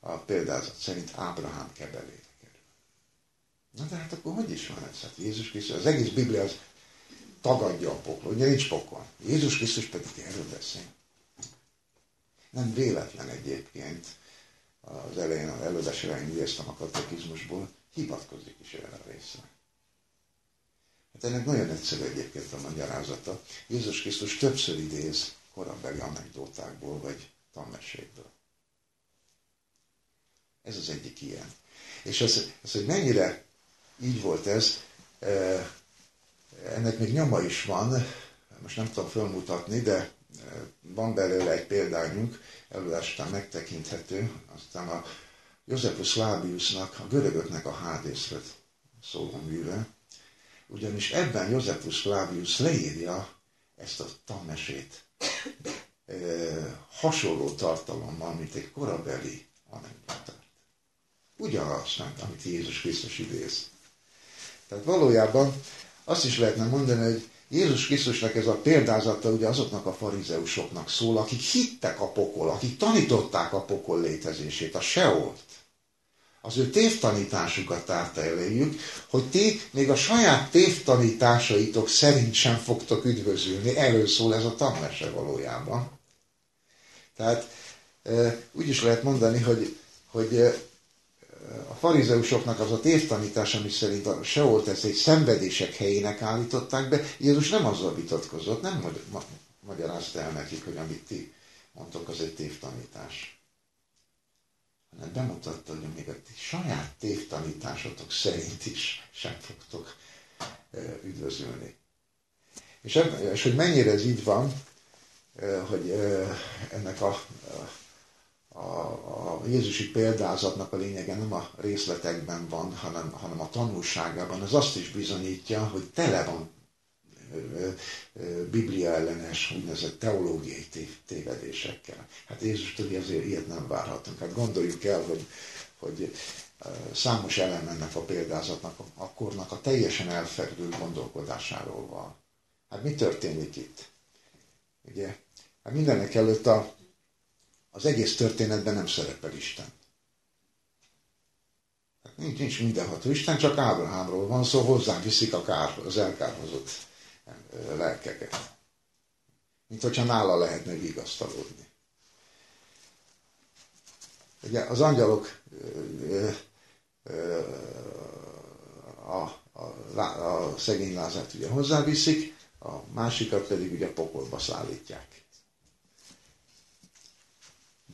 a példázat szerint Ábrahám kebelére kerül. Na de hát akkor hogy is van ez? Hát Jézus Krisztus, az egész Biblia az tagadja a pokol, ugye nincs pokol. Jézus Krisztus pedig erről beszél. Nem véletlen egyébként, az elején, az előadás elején idéztem a katekizmusból, hivatkozik is erre a részre. Hát ennek nagyon egyszerű egyébként a magyarázata. Jézus Krisztus többször idéz korabeli anekdótákból, vagy tanmesékből. Ez az egyik ilyen. És az, az hogy mennyire így volt ez, eh, ennek még nyoma is van, most nem tudom felmutatni, de eh, van belőle egy példányunk, előadás után megtekinthető, aztán a Josephus Flaviusnak, a görögöknek a hádészről szóló műve, ugyanis ebben Josephus Flavius leírja ezt a tanmesét e, hasonló tartalommal, mint egy korabeli anekdotát. Ugyanazt, amit Jézus Krisztus idéz. Tehát valójában azt is lehetne mondani, hogy Jézus Krisztusnak ez a példázata ugye azoknak a farizeusoknak szól, akik hittek a pokol, akik tanították a pokol létezését, a seolt. Az ő tévtanításukat tárta eléjük, hogy ti még a saját tévtanításaitok szerint sem fogtok üdvözülni. Erről szól ez a tanmese valójában. Tehát úgy is lehet mondani, hogy, hogy a farizeusoknak az a tévtanítás, ami szerint a Seolt ezt egy szenvedések helyének állították be, Jézus nem azzal vitatkozott, nem magyarázta el nekik, hogy amit ti mondtok, az egy tévtanítás. Hanem bemutatta, hogy még a ti saját tévtanításotok szerint is sem fogtok üdvözülni. És, és hogy mennyire ez így van, hogy ennek a a, a Jézusi példázatnak a lényege nem a részletekben van, hanem, hanem a tanulságában. Ez azt is bizonyítja, hogy tele van Biblia ellenes, úgynevezett teológiai tévedésekkel. Hát Jézus tudja, azért ilyet nem várhatunk. Hát gondoljuk el, hogy, hogy számos elem ennek a példázatnak, a kornak a teljesen elferdült gondolkodásáról van. Hát mi történik itt? Ugye? Hát mindenek előtt a, az egész történetben nem szerepel Isten. Hát nincs, nincs mindenható Isten, csak Ábrahámról van szó, hozzám viszik a kár, az elkárhozott lelkeket. Mint hogyha nála lehetne vigasztalódni. Ugye az angyalok a, a, a szegény Lázárt ugye hozzáviszik, a másikat pedig ugye pokolba szállítják.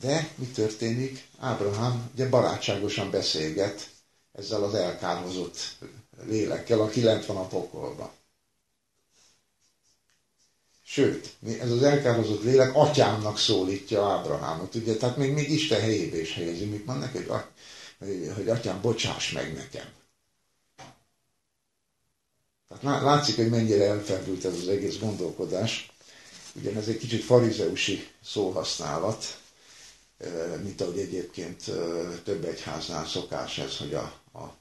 De mi történik? Ábrahám ugye barátságosan beszélget ezzel az elkárhozott lélekkel, aki lent van a pokolban. Sőt, ez az elkárhozott lélek atyámnak szólítja Ábrahámot, ugye, tehát még, még Isten helyébe is helyezi, mit mond neki, hogy, hogy atyám, bocsáss meg nekem. Tehát látszik, hogy mennyire elferdült ez az egész gondolkodás. Ugyanez egy kicsit farizeusi szóhasználat, mint ahogy egyébként több egyháznál szokás ez, hogy a, a,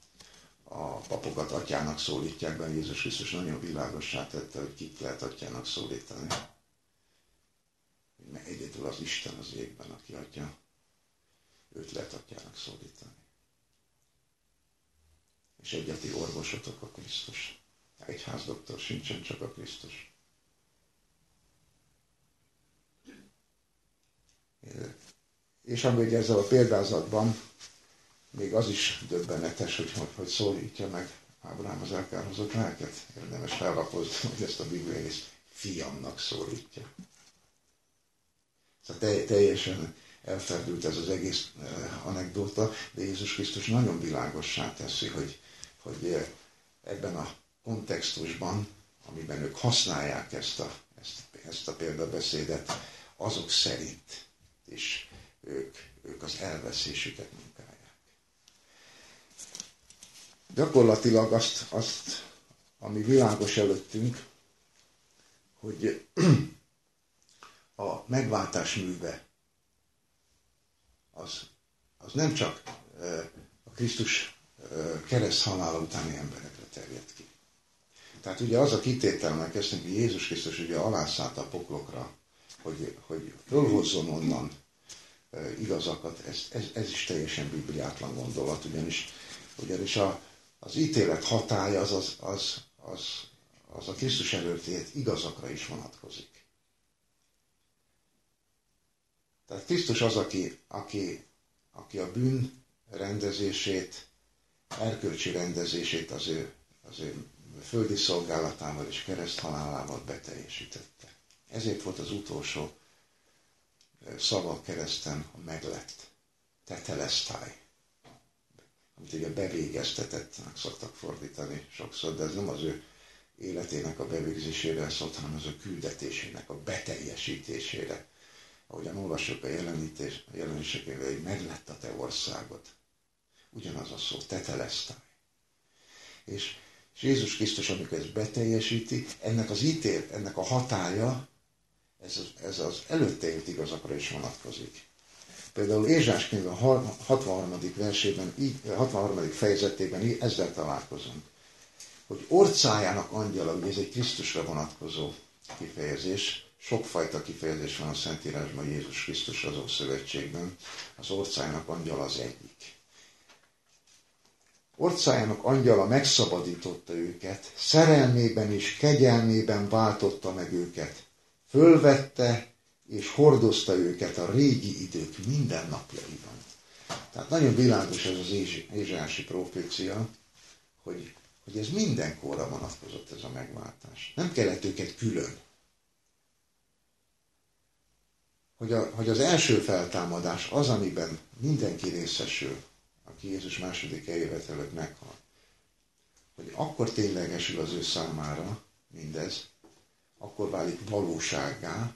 a papokat atyának szólítják be, Jézus Krisztus nagyon világossá tette, hogy kit lehet atyának szólítani. Mert egyedül az Isten az égben, aki atya, őt lehet atyának szólítani. És egyeti orvosotok a Krisztus. Egyházdoktor sincsen, csak a Krisztus. És amíg ezzel a példázatban még az is döbbenetes, hogy, hogy, hogy szólítja meg Ábrám az elkárhozott lelket. Érdemes fellapozni, hogy ezt a Biblia fiamnak szólítja. Tehát teljesen elferdült ez az egész eh, anekdóta, de Jézus Krisztus nagyon világossá teszi, hogy, hogy eh, ebben a kontextusban, amiben ők használják ezt a, ezt, ezt a példabeszédet, azok szerint is ők, ők az elveszésüket munkálják. Gyakorlatilag azt, azt, ami világos előttünk, hogy a megváltás műve az, az nem csak a Krisztus kereszt halála utáni emberekre terjed ki. Tehát ugye az a kitételnek kezdtünk, hogy Jézus Krisztus ugye alászállt a poklokra, hogy, hogy fölhozzon onnan igazakat, ez, ez, ez is teljesen bibliátlan gondolat, ugyanis, ugyanis a, az ítélet hatája az, az, az, az, az a Krisztus előtt igazakra is vonatkozik. Tehát Krisztus az, aki, aki, aki a bűn rendezését, erkölcsi rendezését az ő, az ő földi szolgálatával és kereszthalálával beteljesítette. Ezért volt az utolsó szava a kereszten meglett. Tetelesztály. Amit ugye bevégeztetettnek szoktak fordítani sokszor, de ez nem az ő életének a bevégzésére szólt, hanem az ő küldetésének a beteljesítésére. Ahogyan olvassuk a jelenítés, a jelenésekében, hogy meglett a te országod. Ugyanaz a szó, tetelesztály. És, és Jézus Krisztus, amikor ezt beteljesíti, ennek az ítél, ennek a hatája ez az, ez az előtte élt igazakra is vonatkozik. Például Ézsás a 63. versében, 63. fejezetében ezzel találkozunk, hogy orcájának angyala, ugye ez egy Krisztusra vonatkozó kifejezés, sokfajta kifejezés van a Szentírásban Jézus Krisztus az Szövetségben, az orcájának angyala az egyik. Orcájának angyala megszabadította őket, szerelmében és kegyelmében váltotta meg őket, fölvette és hordozta őket a régi idők minden napjaiban. Tehát nagyon világos ez az Ézsási profécia, hogy, hogy ez mindenkorra vonatkozott ez a megváltás. Nem kellett őket külön. Hogy, a, hogy az első feltámadás az, amiben mindenki részesül, aki Jézus második eljövet előtt meghal, hogy akkor ténylegesül az ő számára mindez, akkor válik valóságá,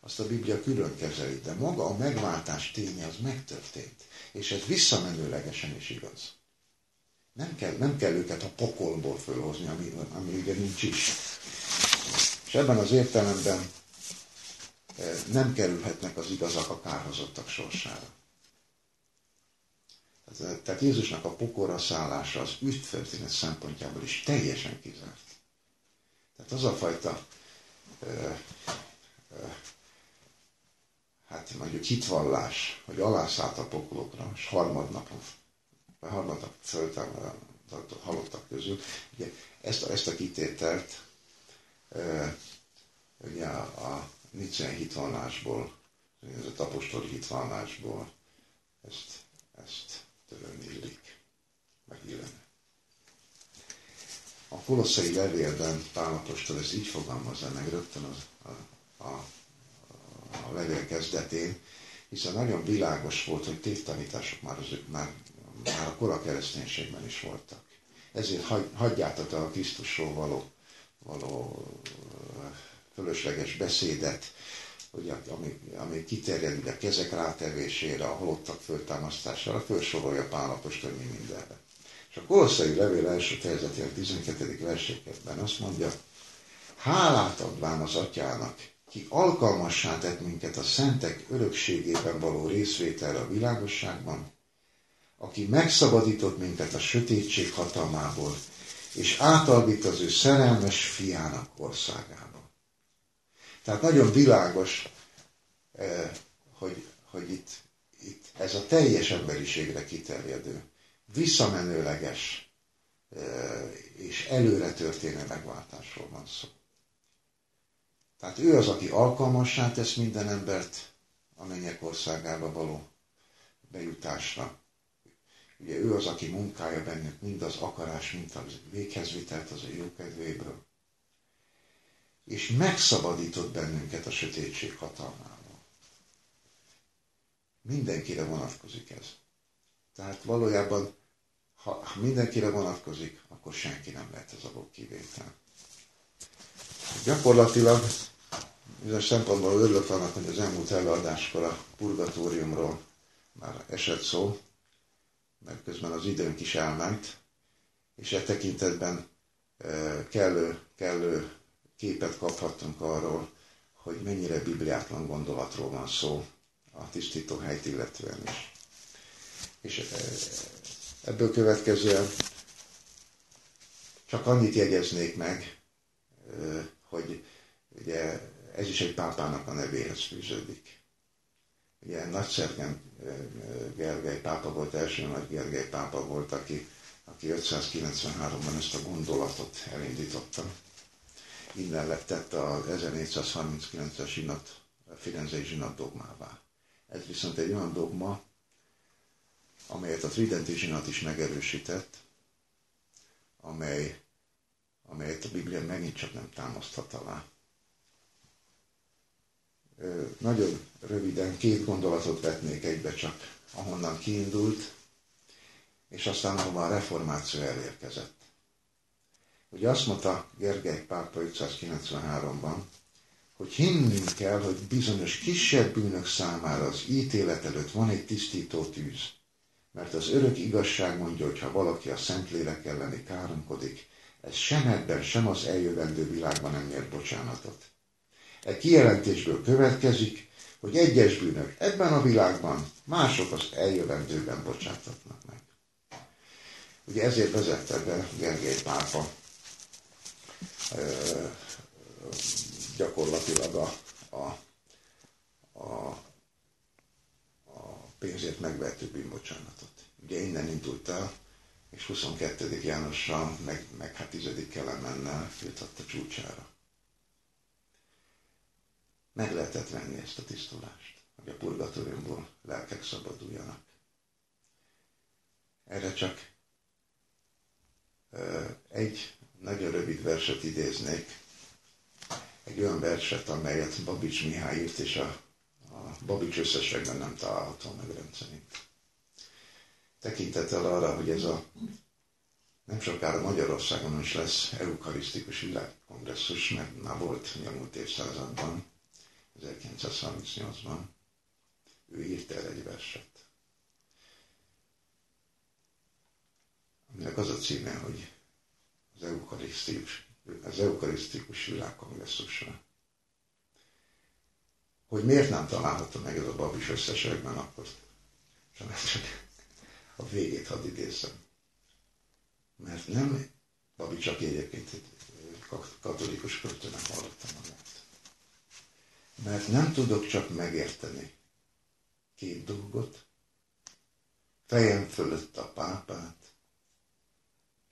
azt a Biblia külön kezeli, de maga a megváltás ténye az megtörtént. És ez visszamenőlegesen is igaz. Nem kell, nem kell őket a pokolból fölhozni, ami, ami ugye nincs is. És ebben az értelemben eh, nem kerülhetnek az igazak a kárhozottak sorsára. Tehát Jézusnak a pokorra szállása az ügytörténet szempontjából is teljesen kizárt. Tehát az a fajta hát mondjuk hitvallás, hogy alászállt a pokolokra, és harmadnapon, vagy harmadnap föltámadott halottak közül. Ugye ezt, ezt a kitételt ugye a, a hitvallásból, ez a apostoli hitvallásból ezt, ezt törölni illik, meg illene. A kolosszai levélben Pálapostól ezt így fogalmazza meg rögtön az, a, a, a levél kezdetén, hiszen nagyon világos volt, hogy tévtanítások már, az, már, már a kora kereszténységben is voltak. Ezért hagy, hagyjátok a Krisztusról való, való fölösleges beszédet, hogy ami, ami kiterjed ugye a kezek rátevésére, a halottak föltámasztására, felsorolja Pálapostól mi mindenre. És a kolosszai levél első fejezetének 12. versékben azt mondja, hálát adván az atyának, ki alkalmassá tett minket a szentek örökségében való részvételre a világosságban, aki megszabadított minket a sötétség hatalmából, és átalbít az ő szerelmes fiának országába. Tehát nagyon világos, eh, hogy, hogy itt, itt ez a teljes emberiségre kiterjedő, visszamenőleges és előre történő megváltásról van szó. Tehát ő az, aki alkalmassá tesz minden embert a mennyek országába való bejutásra. Ugye ő az, aki munkálja bennük mind az akarás, mind az véghezvitelt az ő jókedvéből. És megszabadított bennünket a sötétség hatalmából. Mindenkire vonatkozik ez. Tehát valójában, ha mindenkire vonatkozik, akkor senki nem lehet ez a kivétel. Gyakorlatilag bizonyos szempontból örülök annak, hogy az elmúlt előadáskor a purgatóriumról már esett szó, mert közben az időnk is elment, és e tekintetben e, kellő, kellő képet kaphattunk arról, hogy mennyire bibliátlan gondolatról van szó a tisztító helyt illetően is. És e, ebből következően csak annyit jegyeznék meg, hogy ugye ez is egy pápának a nevéhez fűződik. Ugye Nagyszergen Gergely pápa volt, első Nagy Gergely pápa volt, aki, aki 593-ban ezt a gondolatot elindította. Innen lett tette a 1439-es zsinat, a Firenzei zsinat dogmává. Ez viszont egy olyan dogma, amelyet a Tridenti zsinat is megerősített, amely, amelyet a Biblia megint csak nem támaszthat alá nagyon röviden két gondolatot vetnék egybe csak, ahonnan kiindult, és aztán ahova a reformáció elérkezett. Ugye azt mondta Gergely pápa 593-ban, hogy hinnünk kell, hogy bizonyos kisebb bűnök számára az ítélet előtt van egy tisztító tűz. Mert az örök igazság mondja, hogy ha valaki a Szentlélek elleni káromkodik, ez sem ebben, sem az eljövendő világban nem ér bocsánatot. E kijelentésből következik, hogy egyes bűnök ebben a világban, mások az eljövendőben bocsátatnak meg. Ugye ezért vezette be Gergely pápa gyakorlatilag a, a, a, a pénzért megvehető bűnbocsánatot. Ugye innen indult el, és 22. Jánossal, meg, meg hát 10. kelemennel jutott a csúcsára meg lehetett venni ezt a tisztulást, hogy a purgatóriumból lelkek szabaduljanak. Erre csak egy nagyon rövid verset idéznék, egy olyan verset, amelyet Babics Mihály írt, és a, a Babics összességben nem található meg rendszerint. Tekintettel arra, hogy ez a nem sokára Magyarországon is lesz eukarisztikus világkongresszus, mert már volt a múlt évszázadban, 1938-ban, ő írt el egy verset, aminek az a címe, hogy az eukarisztikus, az eukarisztikus világkongresszusra. Hogy miért nem található meg ez a babis összességben, akkor csak a végét hadd idézem. Mert nem Babi csak egyébként egy katolikus költőnek hallottam magát mert nem tudok csak megérteni két dolgot, fejem fölött a pápát,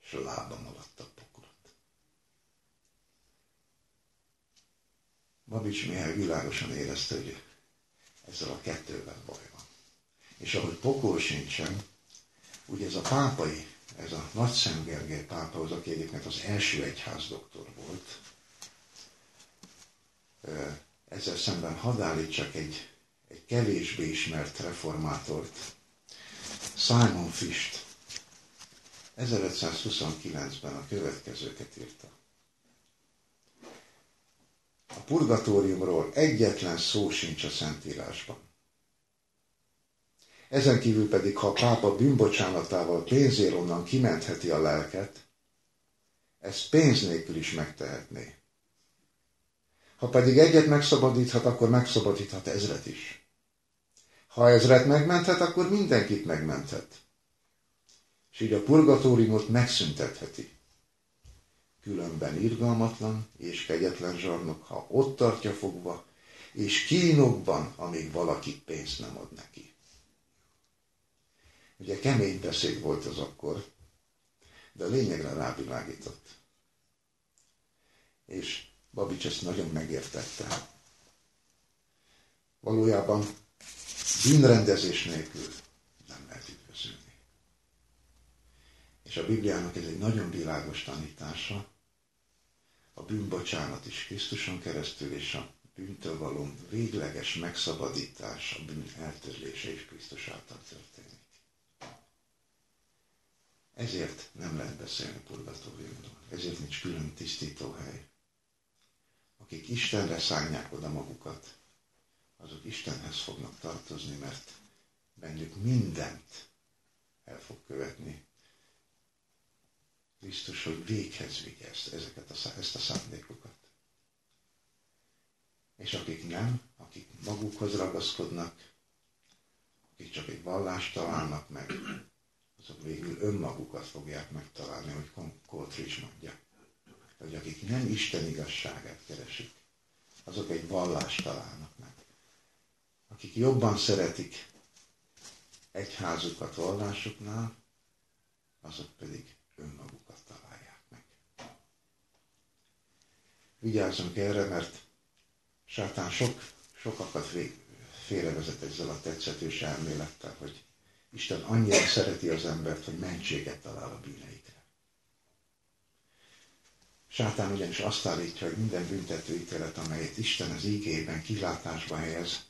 és a lábam alatt a poklot. Babics Mihály világosan érezte, hogy ezzel a kettővel baj van. És ahogy pokol sincsen, ugye ez a pápai, ez a Nagy Szent Gergely pápa, az, aki egyébként az első egyház doktor volt, ezzel szemben hadd állítsak egy, egy kevésbé ismert reformátort, Simon Fist. 1529-ben a következőket írta. A purgatóriumról egyetlen szó sincs a Szentírásban. Ezen kívül pedig, ha a pápa bűnbocsánatával pénzért onnan kimentheti a lelket, ezt pénz nélkül is megtehetné. Ha pedig egyet megszabadíthat, akkor megszabadíthat ezret is. Ha ezret megmenthet, akkor mindenkit megmenthet. És így a purgatóriumot megszüntetheti. Különben irgalmatlan és kegyetlen zsarnok, ha ott tartja fogva, és kínokban, amíg valaki pénzt nem ad neki. Ugye kemény beszéd volt az akkor, de a lényegre rávilágított. És Babics ezt nagyon megértette. Valójában bűnrendezés nélkül nem lehet üdvözülni. És a Bibliának ez egy nagyon világos tanítása. A bűnbocsánat is Krisztuson keresztül, és a bűntől való végleges megszabadítás, a bűn eltörlése is Krisztus által történik. Ezért nem lehet beszélni purgatóriumról, ezért nincs külön tisztítóhely. Akik Istenre szállják oda magukat, azok Istenhez fognak tartozni, mert bennük mindent el fog követni. Krisztus, hogy véghez vigye ezt, ezeket a, ezt a szándékokat. És akik nem, akik magukhoz ragaszkodnak, akik csak egy vallást találnak meg, azok végül önmagukat fogják megtalálni, hogy Coleridge mondja. Hogy akik nem Isten igazságát keresik, azok egy vallást találnak meg. Akik jobban szeretik egyházukat vallásoknál, azok pedig önmagukat találják meg. Vigyázzunk erre, mert sátán sok, sokakat félrevezet ezzel a tetszetős elmélettel, hogy Isten annyira szereti az embert, hogy mentséget talál a bűneikre. Sátán ugyanis azt állítja, hogy minden büntetőítélet, amelyet Isten az ígében kilátásba helyez,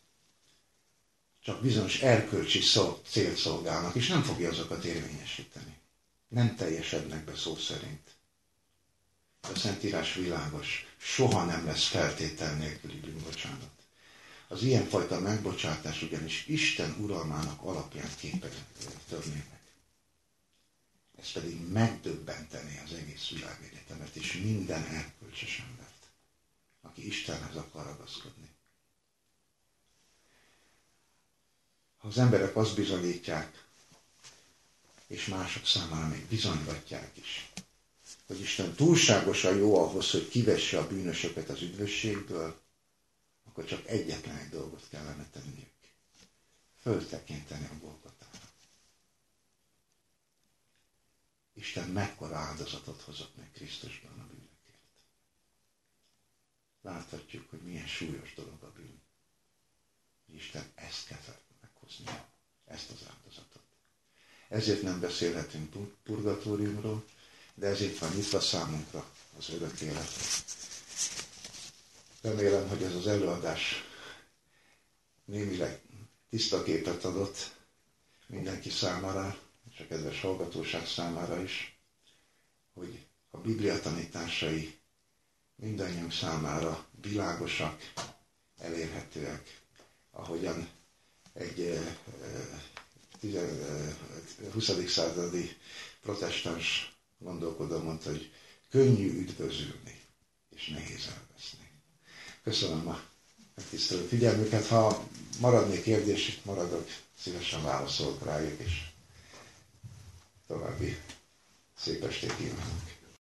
csak bizonyos erkölcsi szó, célt szolgálnak, és nem fogja azokat érvényesíteni. Nem teljesednek be szó szerint. A Szentírás világos, soha nem lesz feltétel nélküli bűnbocsánat. Az ilyenfajta megbocsátás ugyanis Isten uralmának alapján képes törni meg. Ez pedig megdöbbenteni az egész világegyetemet és minden erkölcses embert, aki Istenhez akar ragaszkodni. Ha az emberek azt bizonyítják, és mások számára még bizonygatják is, hogy Isten túlságosan jó ahhoz, hogy kivesse a bűnösöket az üdvösségből, akkor csak egyetlen egy dolgot kellene tenniük. Föltekinteni a Golgotára. Isten mekkora áldozatot hozott meg Krisztusban a bűnökért. Láthatjuk, hogy milyen súlyos dolog a bűn. Isten ezt kell meghozni, ezt az áldozatot. Ezért nem beszélhetünk purgatóriumról, de ezért van nyitva számunkra az örök élet. Remélem, hogy ez az előadás némileg tiszta képet adott mindenki számára, és a kedves hallgatóság számára is, hogy a Biblia tanításai mindannyiunk számára világosak, elérhetőek, ahogyan egy 20. századi protestáns gondolkodó mondta, hogy könnyű üdvözülni, és nehéz elveszni. Köszönöm a megtisztelő figyelmüket. Ha maradnék kérdés, maradok, szívesen válaszolok rájuk, és további szép estét kívánok.